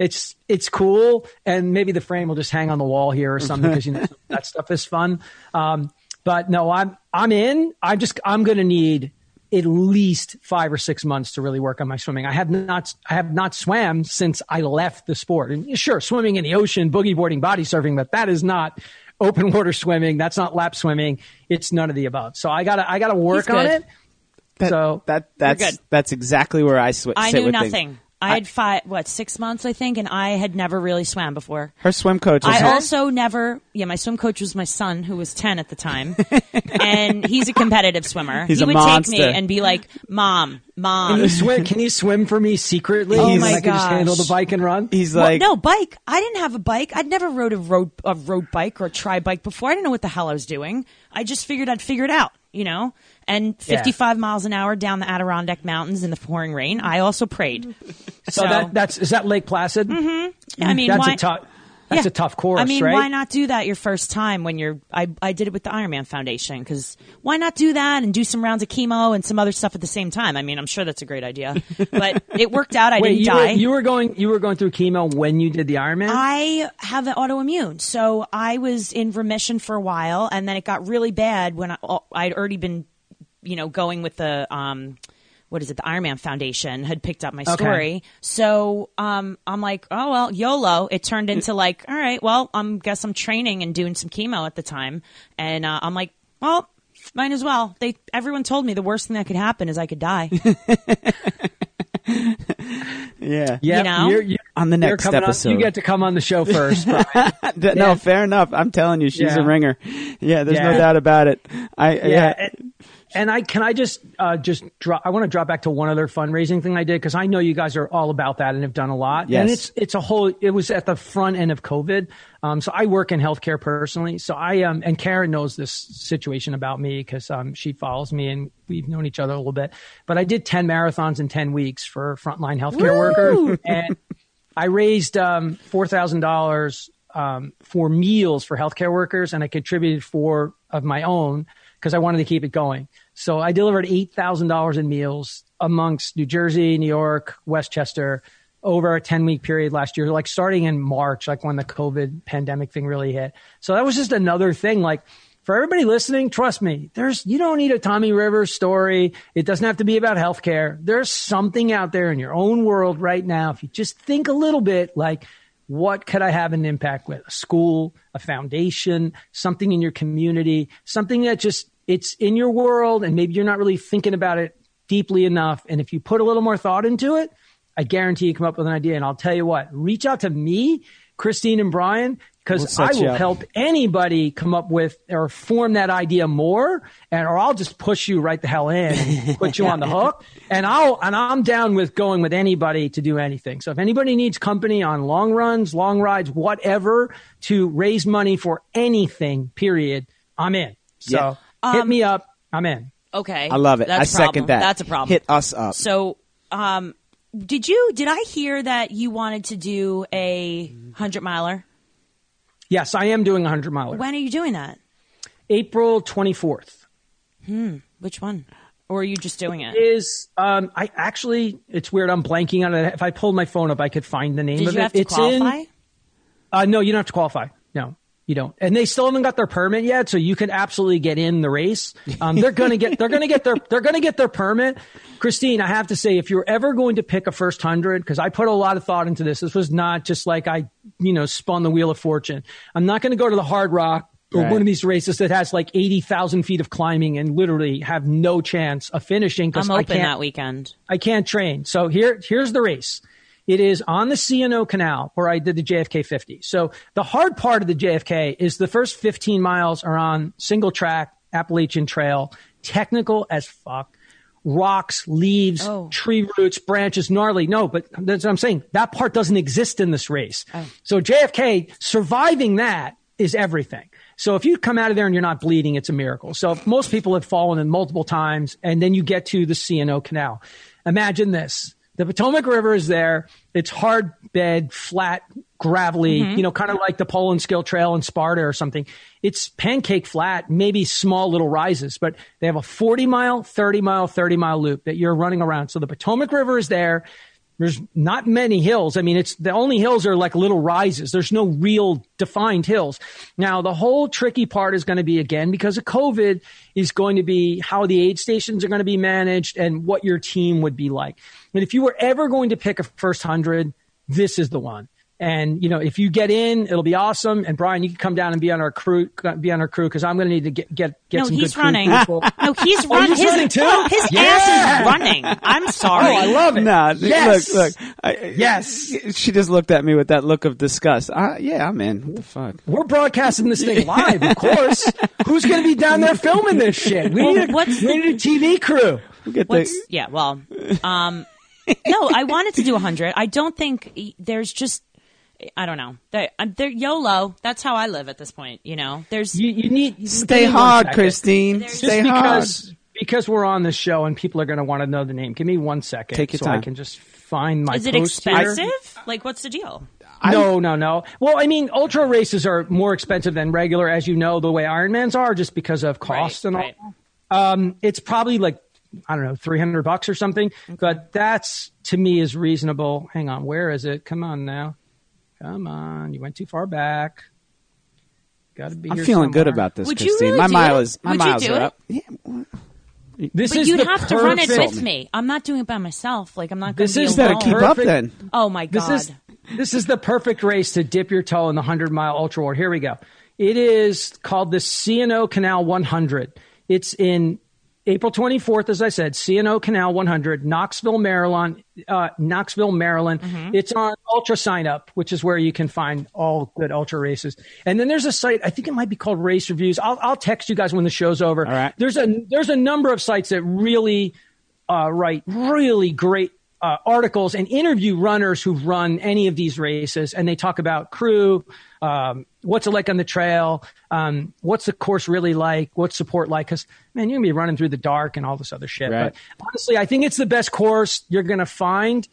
it's it's cool, and maybe the frame will just hang on the wall here or something because you know that stuff is fun. Um, but no, I'm I'm in. I'm just I'm going to need at least five or six months to really work on my swimming. I have not I have not swam since I left the sport. And sure, swimming in the ocean, boogie boarding, body surfing, but that is not open water swimming. That's not lap swimming. It's none of the above. So I gotta I gotta work on it. That, So- that that's that's exactly where I sw- I sit knew with nothing. things. I had five, what, six months, I think, and I had never really swam before. Her swim coach. Is I her- also never, yeah, my swim coach was my son, who was 10 at the time. and he's a competitive swimmer. He's he a would monster. take me and be like, Mom, Mom. Can you swim? Can you swim for me secretly? Oh And my I can just gosh. handle the bike and run. he's Well, like no bike. I didn't have a bike. I'd never rode a road a road bike or a tri bike before. I didn't know what the hell I was doing. I just figured I'd figure it out, you know. And 55 miles an hour down the Adirondack Mountains in the pouring rain. I also prayed. So, that that's is that Lake Placid? Mm-hmm. I mean, that's why, a tough. That's Yeah. a tough course, I mean, right? why not do that your first time when you're? I I did it with the Ironman Foundation because why not do that and do some rounds of chemo and some other stuff at the same time? I mean, I'm sure that's a great idea, but it worked out. I Wait, didn't you die. were, you were going you were going through chemo when you did the Ironman. I have an autoimmune, so I was in remission for a while, and then it got really bad when I, I'd already been, you know, going with the um, what is it, the Ironman Foundation had picked up my story. So um, I'm like, oh well, YOLO. It turned into like, all right, well, I'm guess I'm training and doing some chemo at the time, and uh, I'm like, well. Might as well. They everyone told me the worst thing that could happen is I could die. Yeah. Yeah, You know? you're, you're, On the you're next coming on- episode. you get to come on the show first. Brian. D- No, fair enough. I'm telling you, she's Yeah. a ringer. Yeah, there's no doubt about it. I yeah. yeah. And, I can I just uh, just drop. I want to drop back to one other fundraising thing I did because I know you guys are all about that and have done a lot. Yes. And it's it's a whole. It was at the front end of COVID. Um, so I work in healthcare personally. So I um and Karen knows this situation about me because um she follows me and we've known each other a little bit. But I did ten marathons in ten weeks for frontline healthcare workers and. I raised um, four thousand dollars um, for meals for healthcare workers, and I contributed four of my own because I wanted to keep it going. So I delivered eight thousand dollars in meals amongst New Jersey, New York, Westchester over a 10 week period last year, like starting in March, like when the COVID pandemic thing really hit. So that was just another thing. Like for everybody listening, trust me, there's, you don't need a Tommy Rivers story. It doesn't have to be about healthcare. There's something out there in your own world right now. If you just think a little bit like, what could I have an impact with? A school, a foundation, something in your community, something that just, it's in your world and maybe you're not really thinking about it deeply enough. And if you put a little more thought into it, I guarantee you come up with an idea. And I'll tell you what, reach out to me, Christine and Brian, because We'll I will help anybody come up with or form that idea more, and or I'll just push you right the hell in, put you on the hook, and I'll and I'm down with going with anybody to do anything. So if anybody needs company on long runs, long rides, whatever, to raise money for anything, period, I'm in. So Yeah. hit me up, I'm in. Okay, I love it. That's I a second that. That's a problem. Hit us up. So, um, did you? Did I hear that you wanted to do a hundred miler? Yes, I am doing a hundred miler. When are you doing that? April 24th. Hmm. Which one? Or are you just doing it? is um I actually it's weird I'm blanking on it. If I pulled my phone up I could find the name Did of you it. have to it's qualify? in uh no, you don't have to qualify. No. You don't. And they still haven't got their permit yet, so you can absolutely get in the race. Um they're going to get they're going to get their they're going to get their permit. Christine, I have to say if you're ever going to pick a first 100 because I put a lot of thought into this. This was not just like I, you know, spun the wheel of fortune. I'm not going to go to the Hard Rock or Right. one of these races that has like 80,000 feet of climbing and literally have no chance of finishing because I'm I open can't that weekend. I can't train. So here, here's the race. It is on the C&O Canal where I did the JFK 50. So the hard part of the JFK is the first 15 miles are on single track Appalachian Trail, technical as fuck. Rocks, leaves, Oh. tree roots, branches, gnarly. No, but that's what I'm saying. That part doesn't exist in this race. Oh. So JFK surviving that is everything. So if you come out of there and you're not bleeding, it's a miracle. So most people have fallen in multiple times and then you get to the C&O Canal. Imagine this. The Potomac River is there. It's hard bed, flat, gravelly, mm-hmm. you know, kind of like the Paulinskill Trail in Sparta or something. It's pancake flat, maybe small little rises, but they have a 40 mile, 30 mile, 30 mile loop that you're running around. So the Potomac River is there. There's not many hills. I mean, it's the only hills are like little rises. There's no real defined hills. Now, the whole tricky part is going to be again because of COVID is going to be how the aid stations are going to be managed and what your team would be like. And if you were ever going to pick a first hundred, this is the one. And you know, if you get in, it'll be awesome. And Brian, you can come down and be on our crew, be on our crew because I'm going to need to get get get No, some he's good crew running. people. No, he's Oh, running. he's His, running too? his Yeah. ass is running. I'm sorry. Oh, I love it. Nah, Yes. look, look. I, Yes. She just looked at me with that look of disgust. Uh, yeah, I'm in. What the fuck? We're broadcasting this thing live, of course. Who's going to be down there filming this shit? We Well, need a, what's we need a TV crew. We'll get What's the, yeah? Well, um, no, I wanted to do hundred. I don't think there's just. I don't know. They- I'm- They're YOLO. That's how I live at this point. You know, there's You, you need you stay hard. Christine. There's- Stay Just hard. because because we're on the show and people are going to want to know the name. Give me one second, Take your so I can just find my. is it post here. expensive? Like, what's the deal? No, no, no. Well, I mean, ultra races are more expensive than regular, as you know, the way Ironmans are, just because of cost Right, and all. right. Um, it's probably like I don't know, three hundred bucks or something. But that's to me is reasonable. Hang on, where is it? Come on now, come on. You went too far back. Got to be. I'm here feeling good about this, Would you Christine. really my do mile it? is my Would you miles do are it? up. Yeah, This But is you'd the have to run it with me. I'm not doing it by myself. Like I'm not going This to be is you better alone. keep up then. Oh my god! This is this is the perfect race to dip your toe in the 100 mile ultra war. Here we go. It is called the C&O Canal 100. It's in April 24th, as I said, C&O Canal 100, Knoxville, Maryland. Uh, Knoxville, Maryland. It's on UltraSignup, which is where you can find all good ultra races. And then there's a site, I think it might be called Race Reviews. I'll, I'll text you guys when the show's over. All right. There's a there's a number of sites that really uh, write really great uh, articles and interview runners who've run any of these races, and they talk about crew, um, what's it like on the trail, um, what's the course really like, what's support like. Because man, you're gonna be running through the dark and all this other shit. Right. But honestly, I think it's the best course you're gonna find.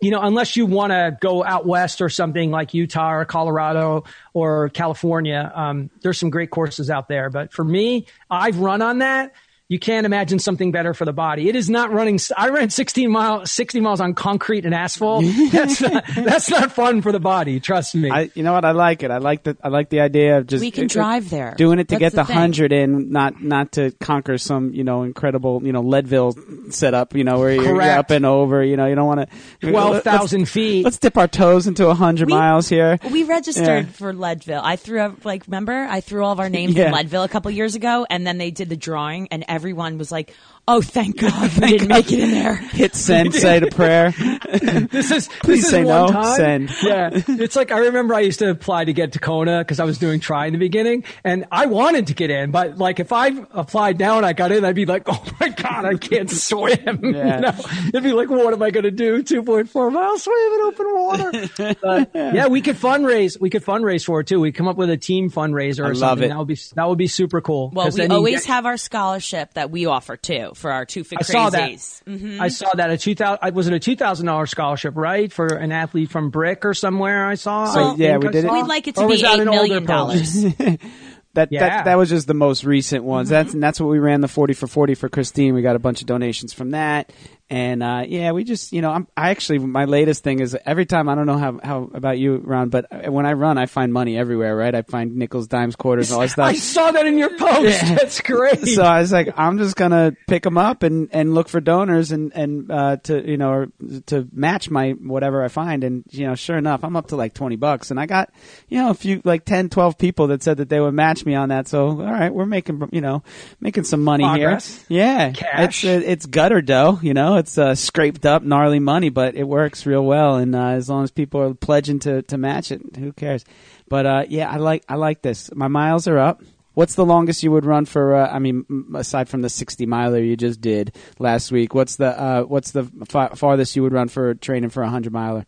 You know, unless you want to go out west or something like Utah or Colorado or California, um, there's some great courses out there. But for me, I've run on that you can't imagine something better for the body. It is not running. I ran 16 miles, 60 miles on concrete and asphalt. That's not, that's not fun for the body. Trust me. I, you know what? I like it. I like the I like the idea of just We can uh, drive there. doing it to That's get the the, hundred in, not not to conquer some you know incredible you know Leadville setup. You know where you're, you're up and over. You know you don't want to 12,000 feet. Let's dip our toes into a hundred miles here. We registered Yeah. for Leadville. I threw up, like, remember? I threw all of our names Yeah. in Leadville a couple years ago, and then they did the drawing, and everyone was like, oh, thank God we didn't make it in there. Hit send, say the prayer. this is Please this is say one no, time. send. Yeah, it's like I remember I used to apply to get to Kona because I was doing tri in the beginning, and I wanted to get in, but like if I applied now and I got in, I'd be like, oh my god, I can't swim. Yeah. You know? It'd be like, what am I going to do? Two point four miles swim in open water. But, yeah, we could fundraise. We could fundraise for it too. We come up with a team fundraiser or I love something. it. That would be that would be super cool. Well, we always get- have our scholarship that we offer too for our two fit I saw that. Mm-hmm. I saw that a two thousand was it a two thousand dollars scholarship, right, for an athlete from Brick or somewhere? I saw. So, I yeah, we did it. We'd like it to Or be was that eight an million older post? dollars. That, Yeah. that that was just the most recent ones. That's and that's what we ran the forty for forty for Christine. We got a bunch of donations from that, and uh, yeah, we just you know I'm I actually my latest thing is every time I don't know how how about you Ron, but when I run I find money everywhere. Right, I find nickels, dimes, quarters, all that stuff. I saw that in your post. That's great. so I was like, I'm just gonna pick them up and, and look for donors and and uh, to you know to match my whatever I find. And you know, sure enough, I'm up to like twenty bucks, and I got you know a few like 10, 12 people that said that they would match me on that. So all right, we're making you know making some money Progress. here. Yeah, Cash. It's it's gutter dough. You know, it's uh, scraped up gnarly money, but it works real well. And uh, as long as people are pledging to to match it, who cares? But uh, yeah, I like I like this. My miles are up. What's the longest you would run for? Uh, I mean, aside from the sixty miler you just did last week, what's the uh, what's the fa- farthest you would run for training for a hundred miler?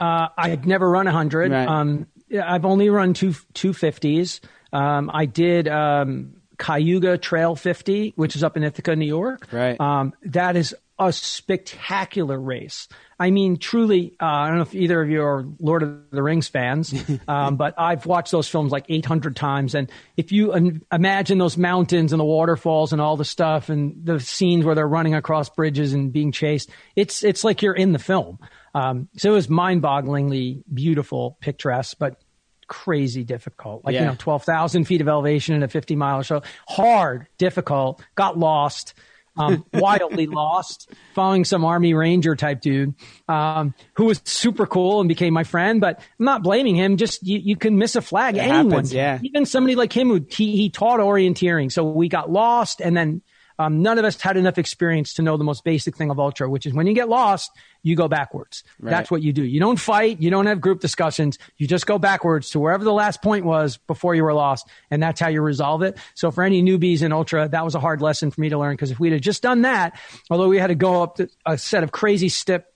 Uh, I've never run a hundred. Right. Um, I've only run two two fifties. Um, I did um, Cayuga Trail 50, which is up in Ithaca, New York. Right. Um, that is a spectacular race. I mean, truly, uh, I don't know if either of you are Lord of the Rings fans, um, but I've watched those films like 800 times. And if you im- imagine those mountains and the waterfalls and all the stuff and the scenes where they're running across bridges and being chased, it's, it's like you're in the film. Um, so it was mind bogglingly beautiful, picturesque, but crazy difficult. Like, you know, 12,000 feet of elevation in a 50 mile or so. Hard, difficult, got lost, um, wildly lost, following some Army Ranger type dude um, who was super cool and became my friend. But I'm not blaming him. Just you, you can miss a flag. It Anyone, happens, yeah. even somebody like him who he, he taught orienteering. So we got lost and then um, none of us had enough experience to know the most basic thing of ultra, which is when you get lost, you go backwards. That's what you do. You don't fight. You don't have group discussions. You just go backwards to wherever the last point was before you were lost. And that's how you resolve it. So for any newbies in ultra, that was a hard lesson for me to learn because if we'd have just done that, although we had to go up a set of crazy step,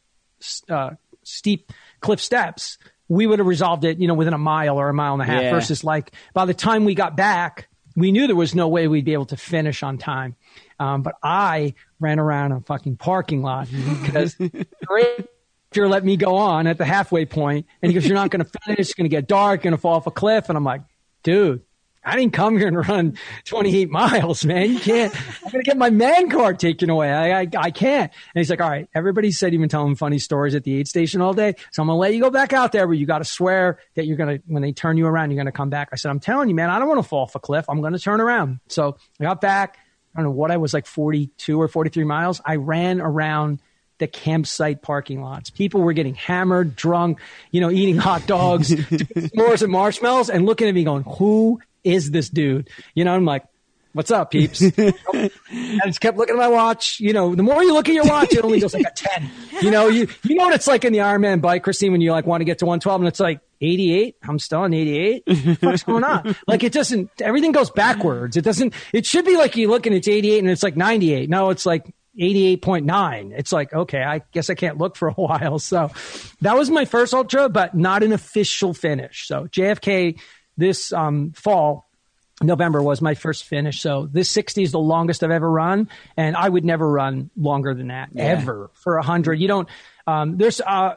uh, steep cliff steps, we would have resolved it, you know, within a mile or a mile and a half Yeah. versus like by the time we got back, we knew there was no way we'd be able to finish on time. Um, but I ran around a fucking parking lot because the ranger let me go on at the halfway point, and he goes, "You're not going to finish. It's going to get dark. You're Going to fall off a cliff." And I'm like, "Dude." I didn't come here and run 28 miles, man. You can't. I'm gonna get my man card taken away. I, I, I can't. And he's like, all right. Everybody said you've been telling funny stories at the aid station all day, so I'm gonna let you go back out there, but you got to swear that you're gonna when they turn you around, you're gonna come back. I said, I'm telling you, man. I don't want to fall off a cliff. I'm gonna turn around. So I got back. I don't know what I was like 42 or 43 miles. I ran around the campsite parking lots. People were getting hammered, drunk, you know, eating hot dogs, s'mores and marshmallows, and looking at me going, "Who is this dude?" You know, I'm like, What's up, peeps? I just kept looking at my watch. You know, the more you look at your watch, it only goes like a 10. You know, you, you know what it's like in the Ironman bike, Christine, when you like want to get to 112 and it's like 88. I'm still on 88. What's going on? Like it doesn't, everything goes backwards. It doesn't, it should be like you look and it's 88 and it's like 98. No, it's like 88.9. It's like, okay, I guess I can't look for a while. So that was my first ultra, but not an official finish. So JFK this um, fall, November was my first finish. So this 60 is the longest I've ever run. And I would never run longer than that Yeah. ever for a hundred. You don't, um, there's, uh,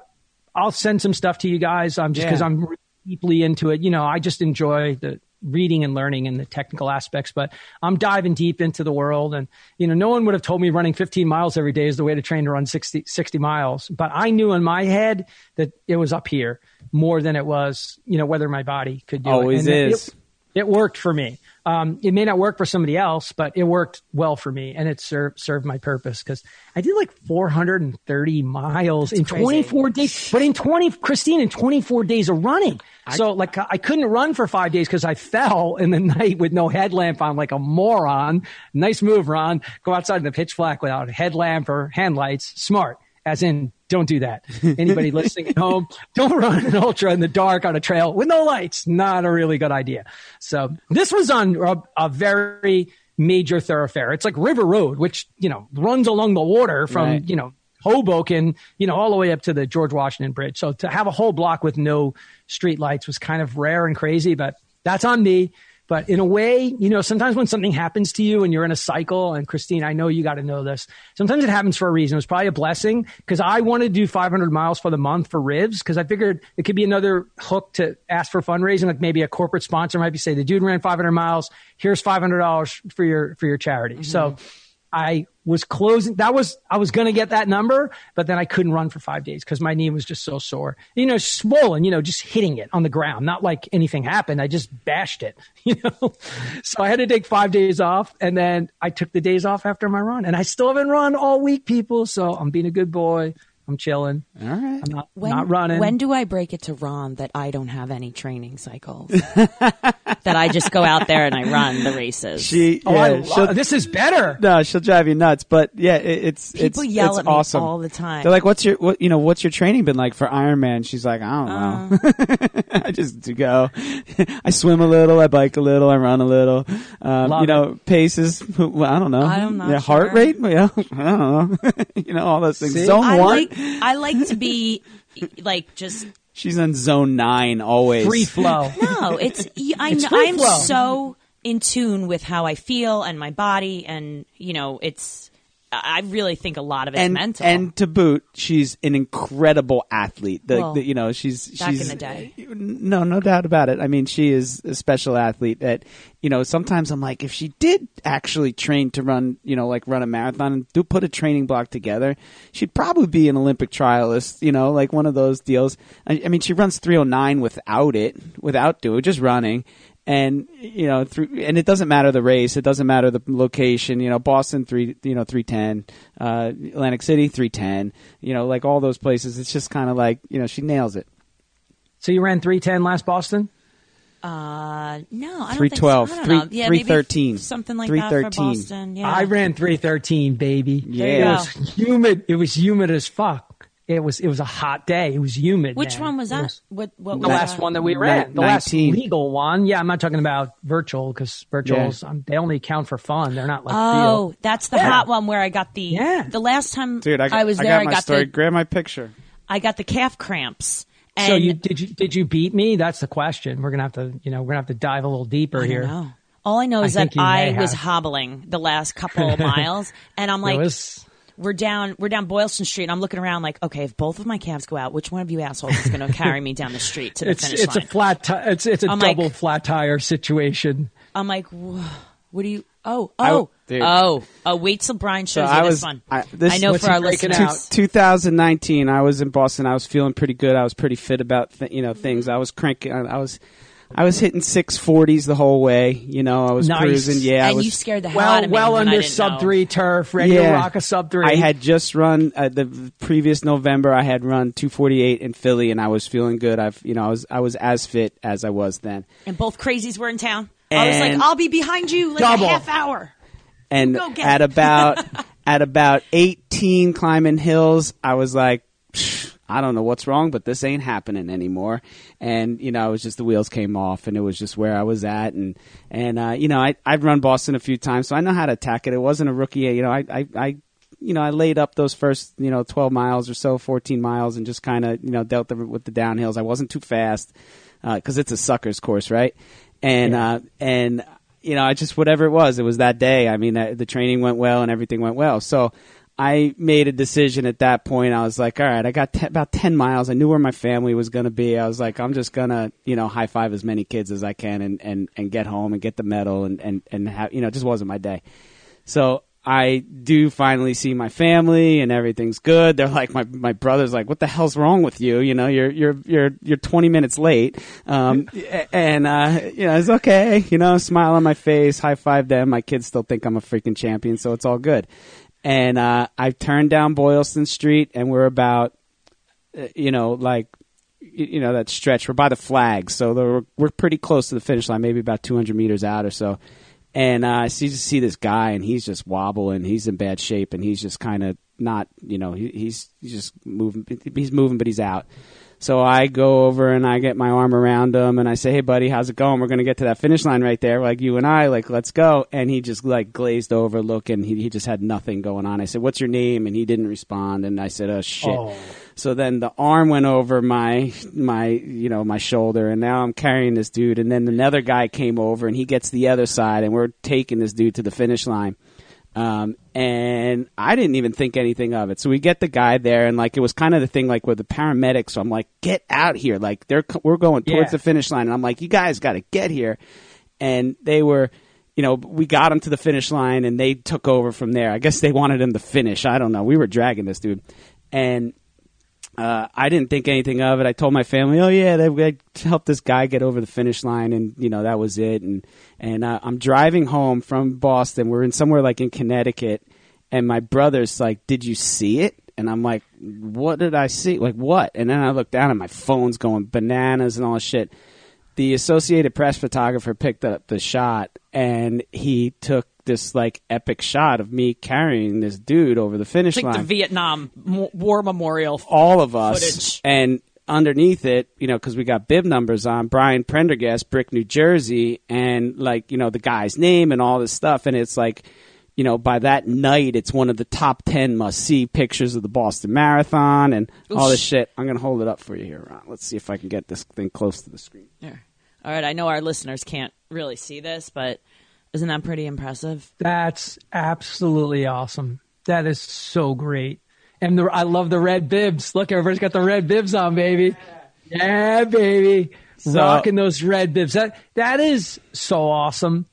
I'll send some stuff to you guys. Um, just Yeah. cause I'm deeply into it. You know, I just enjoy the reading and learning and the technical aspects, but I'm diving deep into the world. And, you know, no one would have told me running 15 miles every day is the way to train to run 60, 60 miles. But I knew in my head that it was up here more than it was, you know, whether my body could do Always it. It- is. it worked for me. Um, it may not work for somebody else, but it worked well for me, and it served served my purpose because I did like 430 miles in crazy. 24 days. But in 20, Christine, in 24 days of running. so like I couldn't run for five days because I fell in the night with no headlamp on, like a moron. Nice move, Ron. Go outside in the pitch black without a headlamp or hand lights. Smart, as in don't do that. Anybody listening at home, don't run an ultra in the dark on a trail with no lights. Not a really good idea. So this was on a, a very major thoroughfare. It's like River Road, which, you know, runs along the water from, Right. you know, Hoboken, you know, all the way up to the George Washington Bridge. So to have a whole block with no street lights was kind of rare and crazy, but that's on me. But in a way, you know, sometimes when something happens to you and you're in a cycle, and Christine, I know you got to know this. Sometimes it happens for a reason. It was probably a blessing because I wanted to do 500 miles for the month for Rivs because I figured it could be another hook to ask for fundraising. Like maybe a corporate sponsor might be say, the dude ran 500 miles. Here's $500 for your, for your charity. Mm-hmm. So I was closing. That was, I was going to get that number, but then I couldn't run for five days because my knee was just so sore. You know, swollen, you know, just hitting it on the ground. Not like anything happened. I just bashed it, you know? So I had to take five days off and then I took the days off after my run and I still haven't run all week, people. So I'm being a good boy. I'm chilling. All right. I'm not, When, not running. When do I break it to Ron that I don't have any training cycles? that I just go out there and I run the races. She, oh, yeah, I she'll- lo- this is better. no, she'll drive you nuts. But yeah, it, it's People it's, yell it's at me all the time. They're like, "What's your what? You know, what's your training been like for Ironman?" She's like, "I don't know. Uh. I just do go. I swim a little, I bike a little, I run a little. Um, you know, paces. Well, I don't know. I'm not yeah, heart rate. Yeah, I don't know. you know, all those things. See? Zone I one. like I like to be like just She's on zone nine always. Free flow. no. It's I It's free I'm flow. so in tune with how I feel and my body, and you know it's. I really think a lot of it's and mental. and to boot, she's an incredible athlete. The, Well, the- you know, she's back in she's the day. No, no doubt about it. I mean, she is a special athlete. That you know, sometimes I'm like, if she did actually train to run, you know, like run a marathon and do put a training block together, she'd probably be an Olympic trialist. You know, like one of those deals. I, I mean, she runs 309 without it, without doing just running. And you know, through, and it doesn't matter the race. It doesn't matter the location. You know, Boston three, you know, three ten, uh, Atlantic City three ten. You know, like all those places. It's just kind of like you know, she nails it. So you ran 310 last Boston? uh, no, I don't Three think so. I don't three know. Yeah, three maybe thirteen, something like three that for. Boston. Yeah, I ran 313, baby. There you It was humid. It was humid as fuck. It was it was a hot day. It was humid. Which man. one was It that? what what the was last that? one that we ran, the last legal one. Yeah, I'm not talking about virtual because virtuals um, they only count for fun. They're not like Oh, real. that's the Yeah. hot one where I got the Yeah. the last time Dude, I, got, was I there. got I my got story. the Grab my picture. I got the calf cramps. And So you did you did you beat me? That's the question. We're gonna have to you know we're gonna have to dive a little deeper I here. know. All I know is I that think you may I was have. hobbling the last couple of miles, and I'm like, was- we're down, we're down Boylston Street, and I'm looking around like, okay, if both of my calves go out, which one of you assholes is going to carry me down the street to the it's finish it's line? a flat ti- it's it's a I'm like- double flat tire situation. I'm like, what do you? Oh, oh, dude. oh, oh! Wait till Brian shows So you I this one. I- this- know for he our listeners. out? 2019, I was in Boston. I was feeling pretty good. I was pretty fit about th- you know things. I was cranking. I, I was I was hitting 640s the whole way. You know, I was Nice. cruising. Yeah, I and was, you scared the hell Well out of me well when under sub know. three turf, ready to rock a sub three. I had just run uh, the previous November. I had run 248 in Philly, and I was feeling good. I've you know I was I was as fit as I was then. And both crazies were in town. I was like, I'll be behind you like Double. a half hour. and Go get at about at about 18 climbing hills i was like "Psh, i don't know what's wrong but this ain't happening anymore and you know it was just the wheels came off and it was just where i was at and and uh, you know I, i've run boston a few times so i know how to attack it it wasn't a rookie you know i i, I you know, I laid up those first, you know, 12 miles or so, 14 miles, and just kind of, you know, dealt the, with the downhills. I wasn't too fast because it's a sucker's course, right? And uh, and you know, I just whatever it was, it was that day. I mean, uh, the training went well and everything went well. So I made a decision at that point. I was like, all right, I got te- about 10 miles. I knew where my family was going to be. I was like, I'm just going to, you know, high five as many kids as I can and, and, and get home and get the medal and, and, and have, you know, it just wasn't my day. So I do finally see my family and everything's good. They're like my my brother's like, "What the hell's wrong with you? You know, you're you're you're you're 20 minutes late." Um, and uh, you know, it's okay. You know, smile on my face, high five them. My kids still think I'm a freaking champion, so it's all good. And uh, I turned down Boylston Street, and we're about, uh, you know, like you know that stretch. We're by the flag, so we're we're pretty close to the finish line, maybe about 200 meters out or so. And uh, I see see this guy, and he's just wobbling. He's in bad shape, and he's just kind of not, you know, he, he's he's just moving. He's moving, but he's out. So I go over and I get my arm around him, and I say, "Hey, buddy, how's it going? We're gonna get to that finish line right there, like you and I. Like, let's go." And he just like glazed over, looking. He he just had nothing going on. I said, "What's your name?" And he didn't respond. And I said, "Oh shit." Oh. So then the arm went over my my you know my shoulder, and now I'm carrying this dude. And then another guy came over, and he gets the other side, and we're taking this dude to the finish line. Um, and I didn't even think anything of it. So we get the guy there, and like it was kind of the thing, like with the paramedics. So I'm like, "Get out here!" Like they're we're going towards Yeah. the finish line, and I'm like, "You guys got to get here." And they were you know, we got him to the finish line and they took over from there. I guess they wanted him to finish. I don't know. We were dragging this dude. And uh, I didn't think anything of it. I told my family, "Oh yeah, they, helped this guy get over the finish line," and you know that was it. And and uh, I'm driving home from Boston. We're in somewhere like in Connecticut, and my brother's like, "Did you see it?" And I'm like, "What did I see? Like what?" And then I look down, and my phone's going bananas and all this shit. The Associated Press photographer picked up the shot, and he took this like epic shot of me carrying this dude over the finish It's like line the Vietnam War Memorial. all of us. Footage. And underneath it, you know, because we got bib numbers on Brian Prendergast, Brick, New Jersey, and like, you know, the guy's name and all this stuff. And it's like, you know, by that night, it's one of the top 10 must see pictures of the Boston Marathon and all this shit. I'm going to hold it up for you here, Ron. Let's see if I can get this thing close to the screen. There. All right, I know our listeners can't really see this, but isn't that pretty impressive? That's absolutely awesome. That is so great. And the, I love the red bibs. Look, everybody's got the red bibs on, baby. Yeah, baby. So- Rocking those red bibs. That that is so awesome.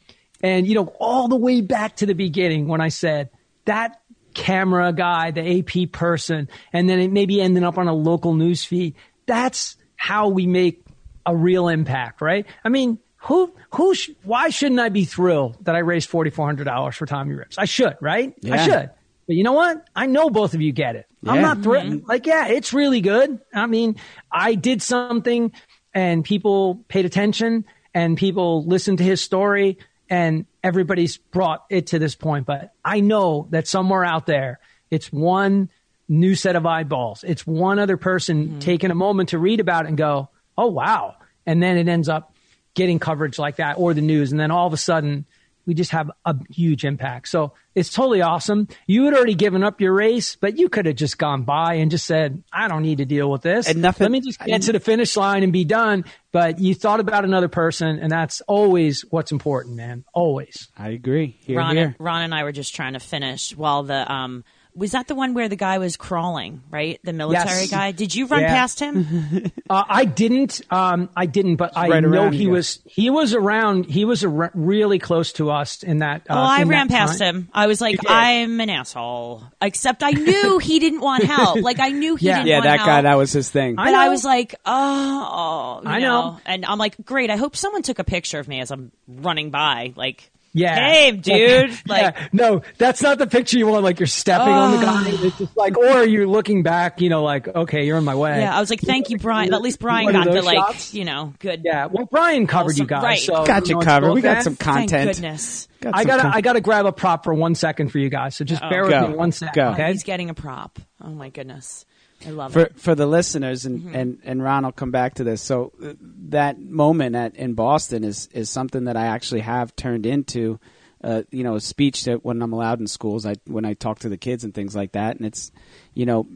And you know, all the way back to the beginning when I said that camera guy, the AP person, and then it maybe ending up on a local news feed. That's how we make a real impact, right? I mean, who, who, sh- why shouldn't I be thrilled that I raised $4,400 for Tommy Rivs? I should, right? I should. But you know what? I know both of you get it. I'm Yeah. not thrilled. Mm-hmm. Like, yeah, it's really good. I mean, I did something and people paid attention and people listened to his story and everybody's brought it to this point. But I know that somewhere out there, it's one new set of eyeballs. It's one other person mm-hmm. taking a moment to read about it and go, oh, wow. And then it ends up getting coverage like that or the news. And then all of a sudden, we just have a huge impact. So it's totally awesome. You had already given up your race, but you could have just gone by and just said, I don't need to deal with this. And nothing- Let me just get to the finish line and be done. But you thought about another person, and that's always what's important, man. Always. I agree. Here, Ron, here. Ron and I were just trying to finish while the um was that the one where the guy was crawling, right? The military Yes. guy. Did you run Yeah. past him? Uh, I didn't. Um, I didn't, but I right know he you. was. He was around. He was ar- really close to us in that. Uh, oh, I ran past time. him. I was like. I'm an asshole. Except I knew he didn't want help. Like I knew he Yeah. didn't yeah, want that help. guy, that was his thing. I But I know. was like, oh, you I know. And I'm like, great. I hope someone took a picture of me as I'm running by. Like, Yeah. Hey, dude. Like, yeah. no, that's not the picture you want. Like you're stepping on the guy. It's just like, or you're looking back, you know, like, okay, you're in my way. yeah, I was like, thank you, Brian. At least Brian got the like, shots? you know, good. Yeah. Well, Brian covered you guys. Right. So, Got you know, covered. We both got some ends. Thank content. goodness. Got I gotta, con- I gotta grab a prop for one second for you guys. So just oh. bear with Go. me one second. Go. Oh, okay. He's getting a prop. Oh my goodness. I love for it. for the listeners and, Mm-hmm. and and Ron will come back to this. So uh, that moment at in Boston is is something that I actually have turned into uh, you know a speech that when I'm allowed in schools I when I talk to the kids and things like that and it's you know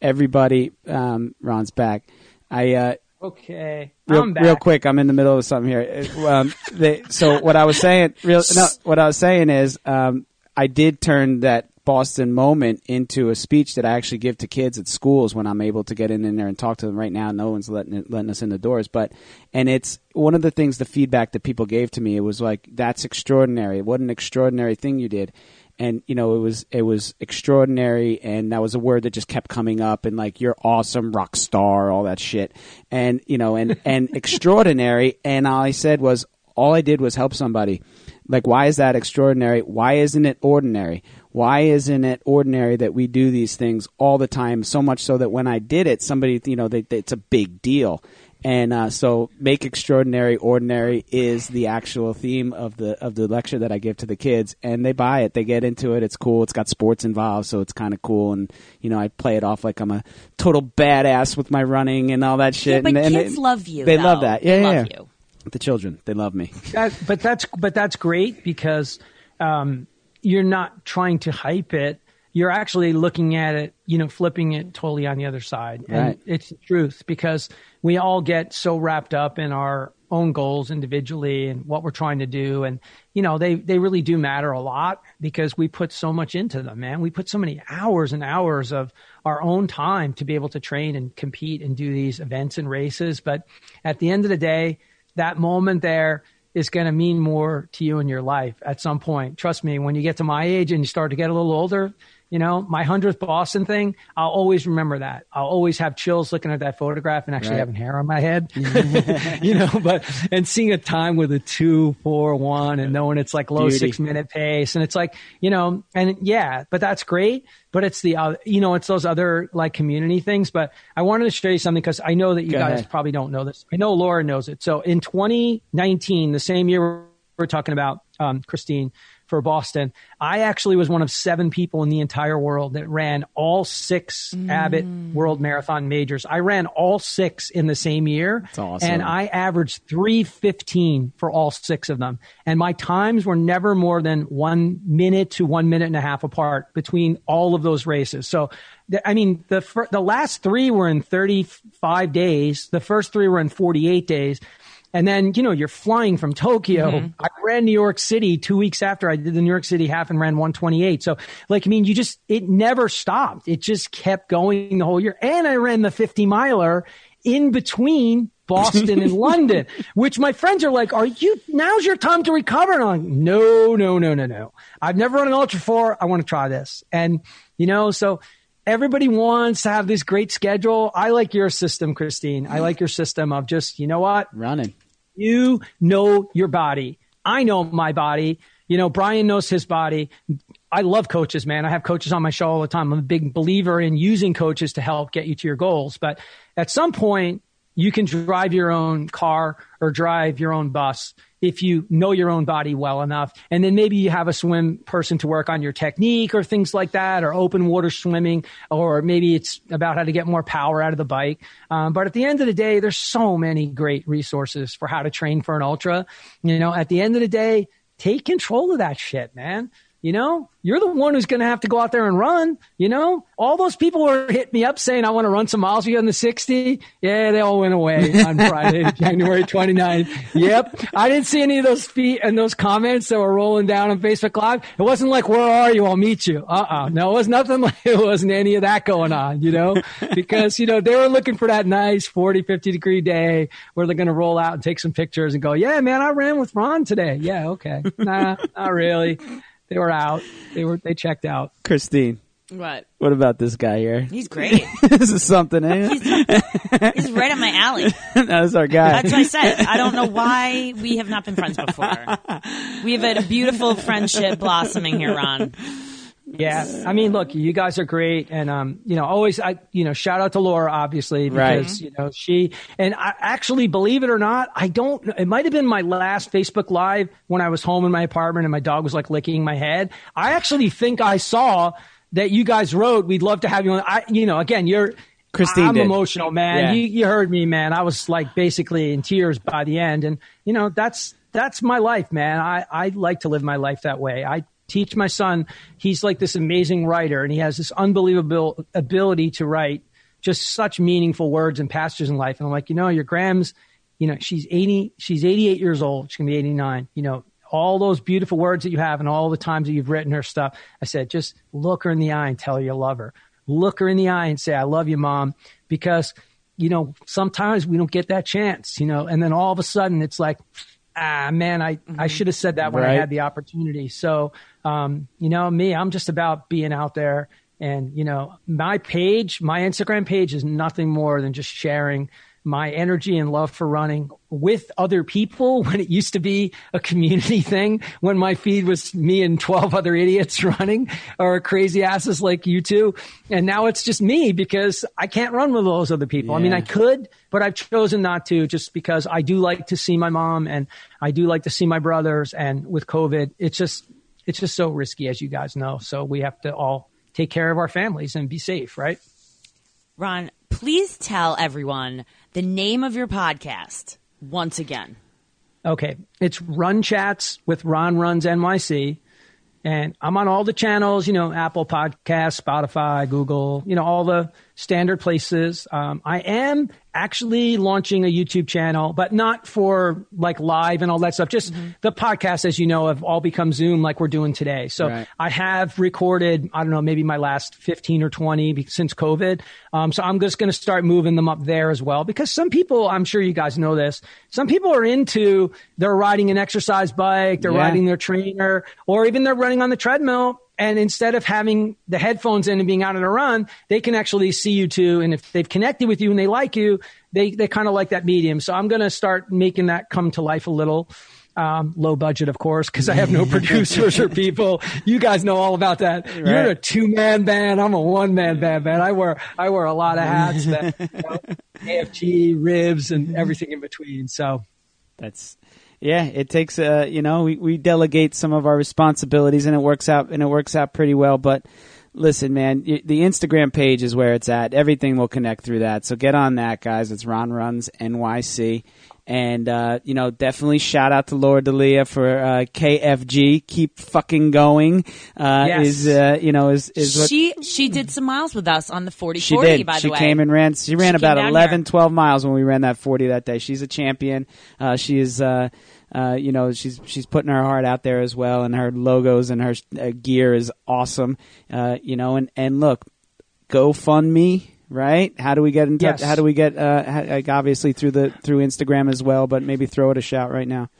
everybody um, Ron's back. I uh, Okay. real, I'm back. real quick. I'm in the middle of something here. Uh, Um, they, so what I was saying, real, no, what I was saying is, um, I did turn that Boston moment into a speech that I actually give to kids at schools when I'm able to get in, in there and talk to them. Right now, no one's letting it, letting us in the doors, but and it's one of the things, the feedback that people gave to me. It was like, "That's extraordinary. What an extraordinary thing you did." and you know it was it was extraordinary and that was a word that just kept coming up and like you're awesome rock star all that shit and you know and and extraordinary and all i said was all i did was help somebody like why is that extraordinary why isn't it ordinary why isn't it ordinary that we do these things all the time so much so that when i did it somebody you know they, they- it's a big deal and uh, so, make extraordinary ordinary is the actual theme of the of the lecture that I give to the kids, and they buy it. They get into it. It's cool. It's got sports involved, so it's kind of cool. And you know, I play it off like I'm a total badass with my running and all that shit. Yeah, but and, and kids they- love you. They though. love that. Yeah, they yeah, love yeah. you. The children, they love me. That, but that's but that's great because um, you're not trying to hype it. You're actually looking at it, you know, flipping it totally on the other side, and it's the truth because we all get so wrapped up in our own goals individually and what we're trying to do, and you know, they they really do matter a lot because we put so much into them, man. We put so many hours and hours of our own time to be able to train and compete and do these events and races, but at the end of the day, that moment there is going to mean more to you in your life at some point. Trust me, when you get to my age and you start to get a little older, you know, my 100th Boston thing, I'll always remember that. I'll always have chills looking at that photograph and actually Right. having hair on my head, you know, but, and seeing a time with a two, four, one and knowing it's like low Beauty. six minute pace. And it's like, you know, and yeah, but that's great. But it's the, uh, you know, it's those other like community things. But I wanted to show you something because I know that you Go guys ahead. probably don't know this. I know Laura knows it. So in 2019, the same year we're talking about, um, Christine for Boston, I actually was one of seven people in the entire world that ran all six mm. Abbott World Marathon majors. I ran all six in the same year. That's awesome. And I averaged 315 for all six of them. And my times were never more than one minute to one minute and a half apart between all of those races. So, I mean, the, fir- the last three were in 35 days. The first three were in 48 days. And then, you know, you're flying from Tokyo. Mm-hmm. I ran New York City two weeks after I did the New York City half and ran 128. So, like, I mean, you just, it never stopped. It just kept going the whole year. And I ran the 50 miler in between Boston and London, which my friends are like, are you, now's your time to recover. And I'm like, no, no, no, no, no. I've never run an ultra four. I want to try this. And, you know, so everybody wants to have this great schedule. I like your system, Christine. I like your system of just, you know what? Running. You know your body. I know my body. You know, Brian knows his body. I love coaches, man. I have coaches on my show all the time. I'm a big believer in using coaches to help get you to your goals. But at some point, you can drive your own car or drive your own bus if you know your own body well enough. And then maybe you have a swim person to work on your technique or things like that, or open water swimming, or maybe it's about how to get more power out of the bike. Um, but at the end of the day, there's so many great resources for how to train for an ultra. You know, at the end of the day, take control of that shit, man. You know, you're the one who's going to have to go out there and run. You know, all those people were hitting me up saying, I want to run some miles with you on the 60. Yeah, they all went away on Friday, January 29th. Yep. I didn't see any of those feet and those comments that were rolling down on Facebook Live. It wasn't like, where are you? I'll meet you. Uh uh No, it was nothing like, it wasn't any of that going on, you know, because, you know, they were looking for that nice 40, 50 degree day where they're going to roll out and take some pictures and go, yeah, man, I ran with Ron today. Yeah. Okay. Nah, not really. They were out. They were, they checked out. Christine, What? What about this guy here? He's great. this is something, ain't it? He's right up my alley. That's our guy. That's what I said. I don't know why we have not been friends before. We have a beautiful friendship blossoming here, Ron. Yeah, I mean, look, you guys are great, and um, you know, always, I, you know, shout out to Laura, obviously, because you know she and I actually, believe it or not, I don't. It might have been my last Facebook Live when I was home in my apartment and my dog was like licking my head. I actually think I saw that you guys wrote, "We'd love to have you on." I, you know, again, you're. Christine I'm did. emotional, man. Yeah. You, you heard me, man. I was like basically in tears by the end, and you know that's that's my life, man. I I like to live my life that way. I teach my son. He's like this amazing writer, and he has this unbelievable ability to write just such meaningful words and passages in life. And I'm like, you know, your Grams, you know, she's 80, she's 88 years old. She's gonna be 89. You know, all those beautiful words that you have and all the times that you've written her stuff. I said, just look her in the eye and tell her you love her. Look her in the eye and say, I love you, mom, because, you know, sometimes we don't get that chance, you know, and then all of a sudden it's like, ah, man, I, I should have said that when I had the opportunity. So, um, you know, me, I'm just about being out there and, you know, my page, my Instagram page is nothing more than just sharing my energy and love for running with other people when it used to be a community thing when my feed was me and 12 other idiots running or crazy asses like you two. And now it's just me because I can't run with those other people. I mean, I could, but I've chosen not to just because I do like to see my mom and I do like to see my brothers. And with COVID, it's just, it's just so risky, as you guys know. So we have to all take care of our families and be safe, right? Ron, please tell everyone the name of your podcast once again. Okay. It's Run Chats with Ron Runs NYC. And I'm on all the channels, you know, Apple Podcasts, Spotify, Google, you know, all the standard places. Um, I am actually launching a YouTube channel, but not for like live and all that stuff. Just the podcast, as you know, have all become Zoom like we're doing today. So Right. I have recorded, I don't know, maybe my last 15 or 20 since COVID. Um, so I'm just going to start moving them up there as well because some people, I'm sure you guys know this, some people are into, they're riding an exercise bike, they're Yeah. riding their trainer, or even they're running on the treadmill. And instead of having the headphones in and being out on a run, they can actually see you too. And if they've connected with you and they like you, they, they kind of like that medium. So I'm going to start making that come to life a little. Um, low budget, of course, because I have no producers or people. You guys know all about that. You're a two man band. I'm a one man band, man. I wear I wear a lot of hats, man. You know, AFG, Rivs, and everything in between. So That's yeah. It takes uh, you know, we, we delegate some of our responsibilities, and it works out, and it works out pretty well. But listen, man, the Instagram page is where it's at. Everything will connect through that. So get on that, guys. It's Ron Runs NYC. And uh, you know, definitely shout out to Laura Delia for uh, KFG. Keep fucking going. Uh, Yes. Is uh, you know is is what she she did some miles with us on the 40 she 40 did. by the way. she came and ran. She ran She about came 11, here. 12 miles when we ran that 40 that day. She's a champion. Uh, she is, uh, uh, you know, she's she's putting her heart out there as well, and her logos and her uh, gear is awesome. Uh, you know, and and look, GoFundMe. Right? How do we get in touch? Yes. How do we get? Uh, like obviously through the through Instagram as well, but maybe throw it a shout right now.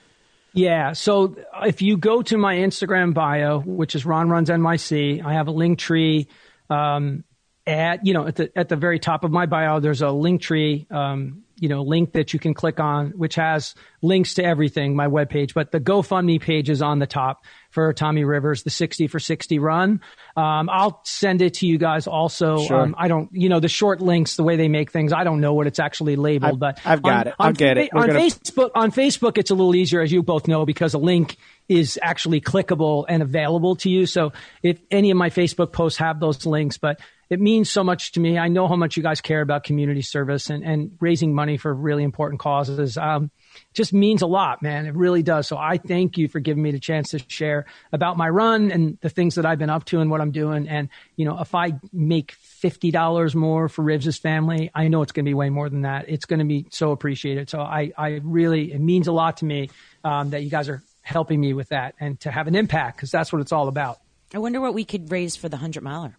Yeah. So if you go to my Instagram bio, which is Ron Runs NYC, I have a link tree. Um, at you know at the at the very top of my bio, there's a link tree. Um, you know, link that you can click on, which has links to everything, my webpage. But the GoFundMe page is on the top for Tommy Rivers, the 60 for 60 run. Um, I'll send it to you guys also. Sure. Um, I don't, you know, the short links, the way they make things, I don't know what it's actually labeled, I've- but I've got on- it. I'll on get it. We're On gonna- Facebook, on Facebook, it's a little easier, as you both know, because a link is actually clickable and available to you. So if any of my Facebook posts have those links, but it means so much to me. I know how much you guys care about community service and, and raising money for really important causes. Um, just means a lot, man. It really does. So I thank you for giving me the chance to share about my run and the things that I've been up to and what I'm doing. And, you know, if I make $50 more for Rivs' family, I know it's going to be way more than that. It's going to be so appreciated. So I, I really, it means a lot to me um, that you guys are helping me with that and to have an impact because that's what it's all about. I wonder what we could raise for the 100 miler.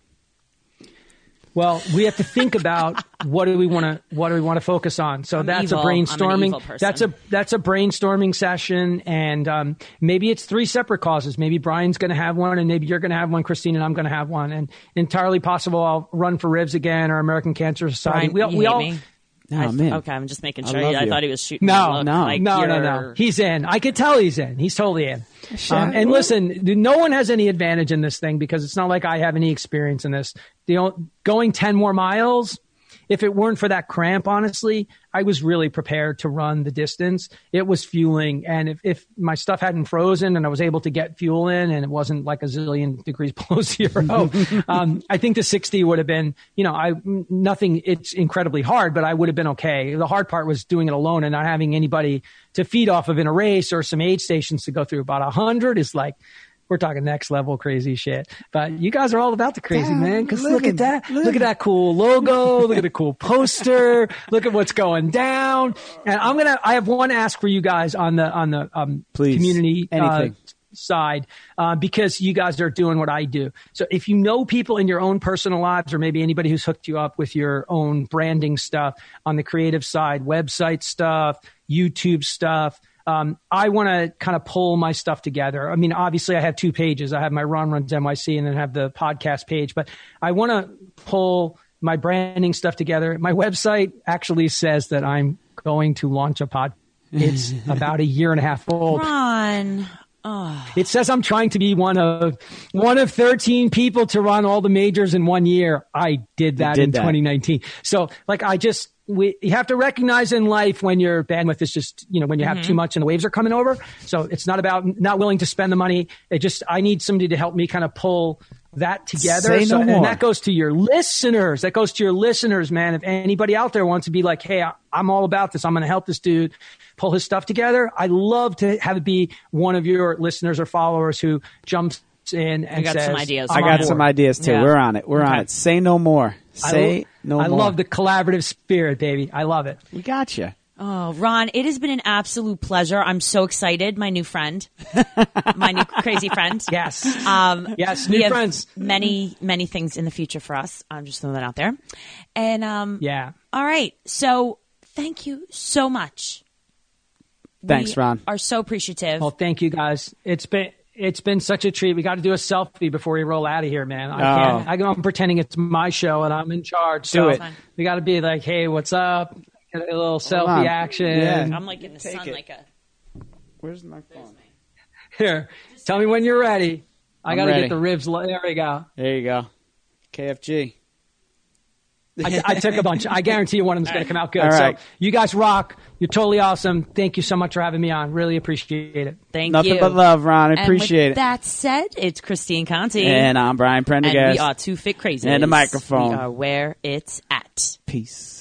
Well, we have to think about what do we want to what do we want to focus on. So I'm that's evil. a brainstorming. That's a that's a brainstorming session, and um, maybe it's three separate causes. Maybe Brian's going to have one, and maybe you're going to have one, Christine, and I'm going to have one. And entirely possible I'll run for Rivs again or American Cancer Society. Brian, we all, we all me? Oh, I- man. Okay, I'm just making sure. love I you. thought he was shooting. No, me a look no. like no, no, no. He's in. I could tell he's in. He's totally in. Um, and listen, no one has any advantage in this thing because it's not like I have any experience in this. You know, going 10 more miles, if it weren't for that cramp, honestly, I was really prepared to run the distance. It was fueling. And if, if my stuff hadn't frozen and I was able to get fuel in and it wasn't like a zillion degrees below zero, um, I think the 60 would have been, you know, I, nothing, it's incredibly hard, but I would have been okay. The hard part was doing it alone and not having anybody to feed off of in a race or some aid stations to go through. About a hundred is like, we're talking next level crazy shit. But you guys are all about the crazy, Yeah, man. Cause look at that. Look living. at that cool logo. look at the cool poster. Look at what's going down. And I'm going to, I have one ask for you guys on the, on the, um, Please. community, uh, side uh, because you guys are doing what I do. So if you know people in your own personal lives or maybe anybody who's hooked you up with your own branding stuff on the creative side, website stuff, YouTube stuff, um, I want to kind of pull my stuff together. I mean, obviously, I have two pages. I have my Ron Runs NYC and then have the podcast page, but I want to pull my branding stuff together. My website actually says that I'm going to launch a pod. It's about a year and a half old. Ron. It says I'm trying to be one of one of 13 people to run all the majors in one year. I did that did in that. 2019. So like I just we you have to recognize in life when your bandwidth is just you know when you have too mm-hmm. much and the waves are coming over. So it's not about not willing to spend the money. It just I need somebody to help me kind of pull that together. Say so, no more. And that goes to your listeners. That goes to your listeners, man. If anybody out there wants to be like, hey, I, I'm all about this. I'm going to help this dude pull his stuff together. I'd love to have it be one of your listeners or followers who jumps in and got says, some ideas. "I'm I on got board." some ideas too. Yeah. We're on it. We're on it. Say no more. Say I, no I more. love the collaborative spirit, baby. I love it. We got you. Oh, Ron, it has been an absolute pleasure. I'm so excited. My new friend, my new crazy friend. Yes. Um, Yes, we new have friends. Many, many things in the future for us. I'm just throwing that out there. And um, Yeah. all right. So thank you so much. Thanks, We Ron. Are so appreciative. Well, thank you guys. It's been it's been such a treat. We got to do a selfie before we roll out of here, man. I can't. Oh. I, I'm pretending it's my show and I'm in charge. Do so it. We got to be like, hey, what's up? Get a little selfie on. action. Yeah. I'm like in the Take sun, it. like a. Where's my phone? Here, tell me when you're ready. I got to get the ribs. There we go. There you go. KFG. I, I took a bunch. I guarantee you one of them's going to come out good. All right. So you guys rock. You're totally awesome. Thank you so much for having me on. Really appreciate it. Thank Nothing you. but love, Ron. I And appreciate with it. That said, it's Christine Conti. And I'm Brian and Prendergast. we are two fit crazy. And a microphone. We are where it's at. Peace.